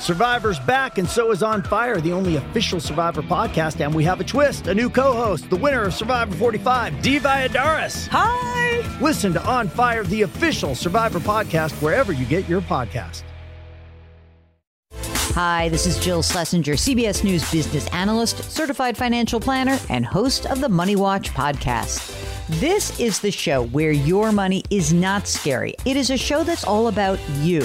Survivor's back, and so is On Fire, the only official Survivor podcast. And we have a twist a new co host, the winner of Survivor 45, Dee Valladares. Hi! Listen to On Fire, the official Survivor podcast, wherever you get your podcast. Hi, this is Jill Schlesinger, CBS News business analyst, certified financial planner, and host of the Money Watch podcast. This is the show where your money is not scary. It is a show that's all about you.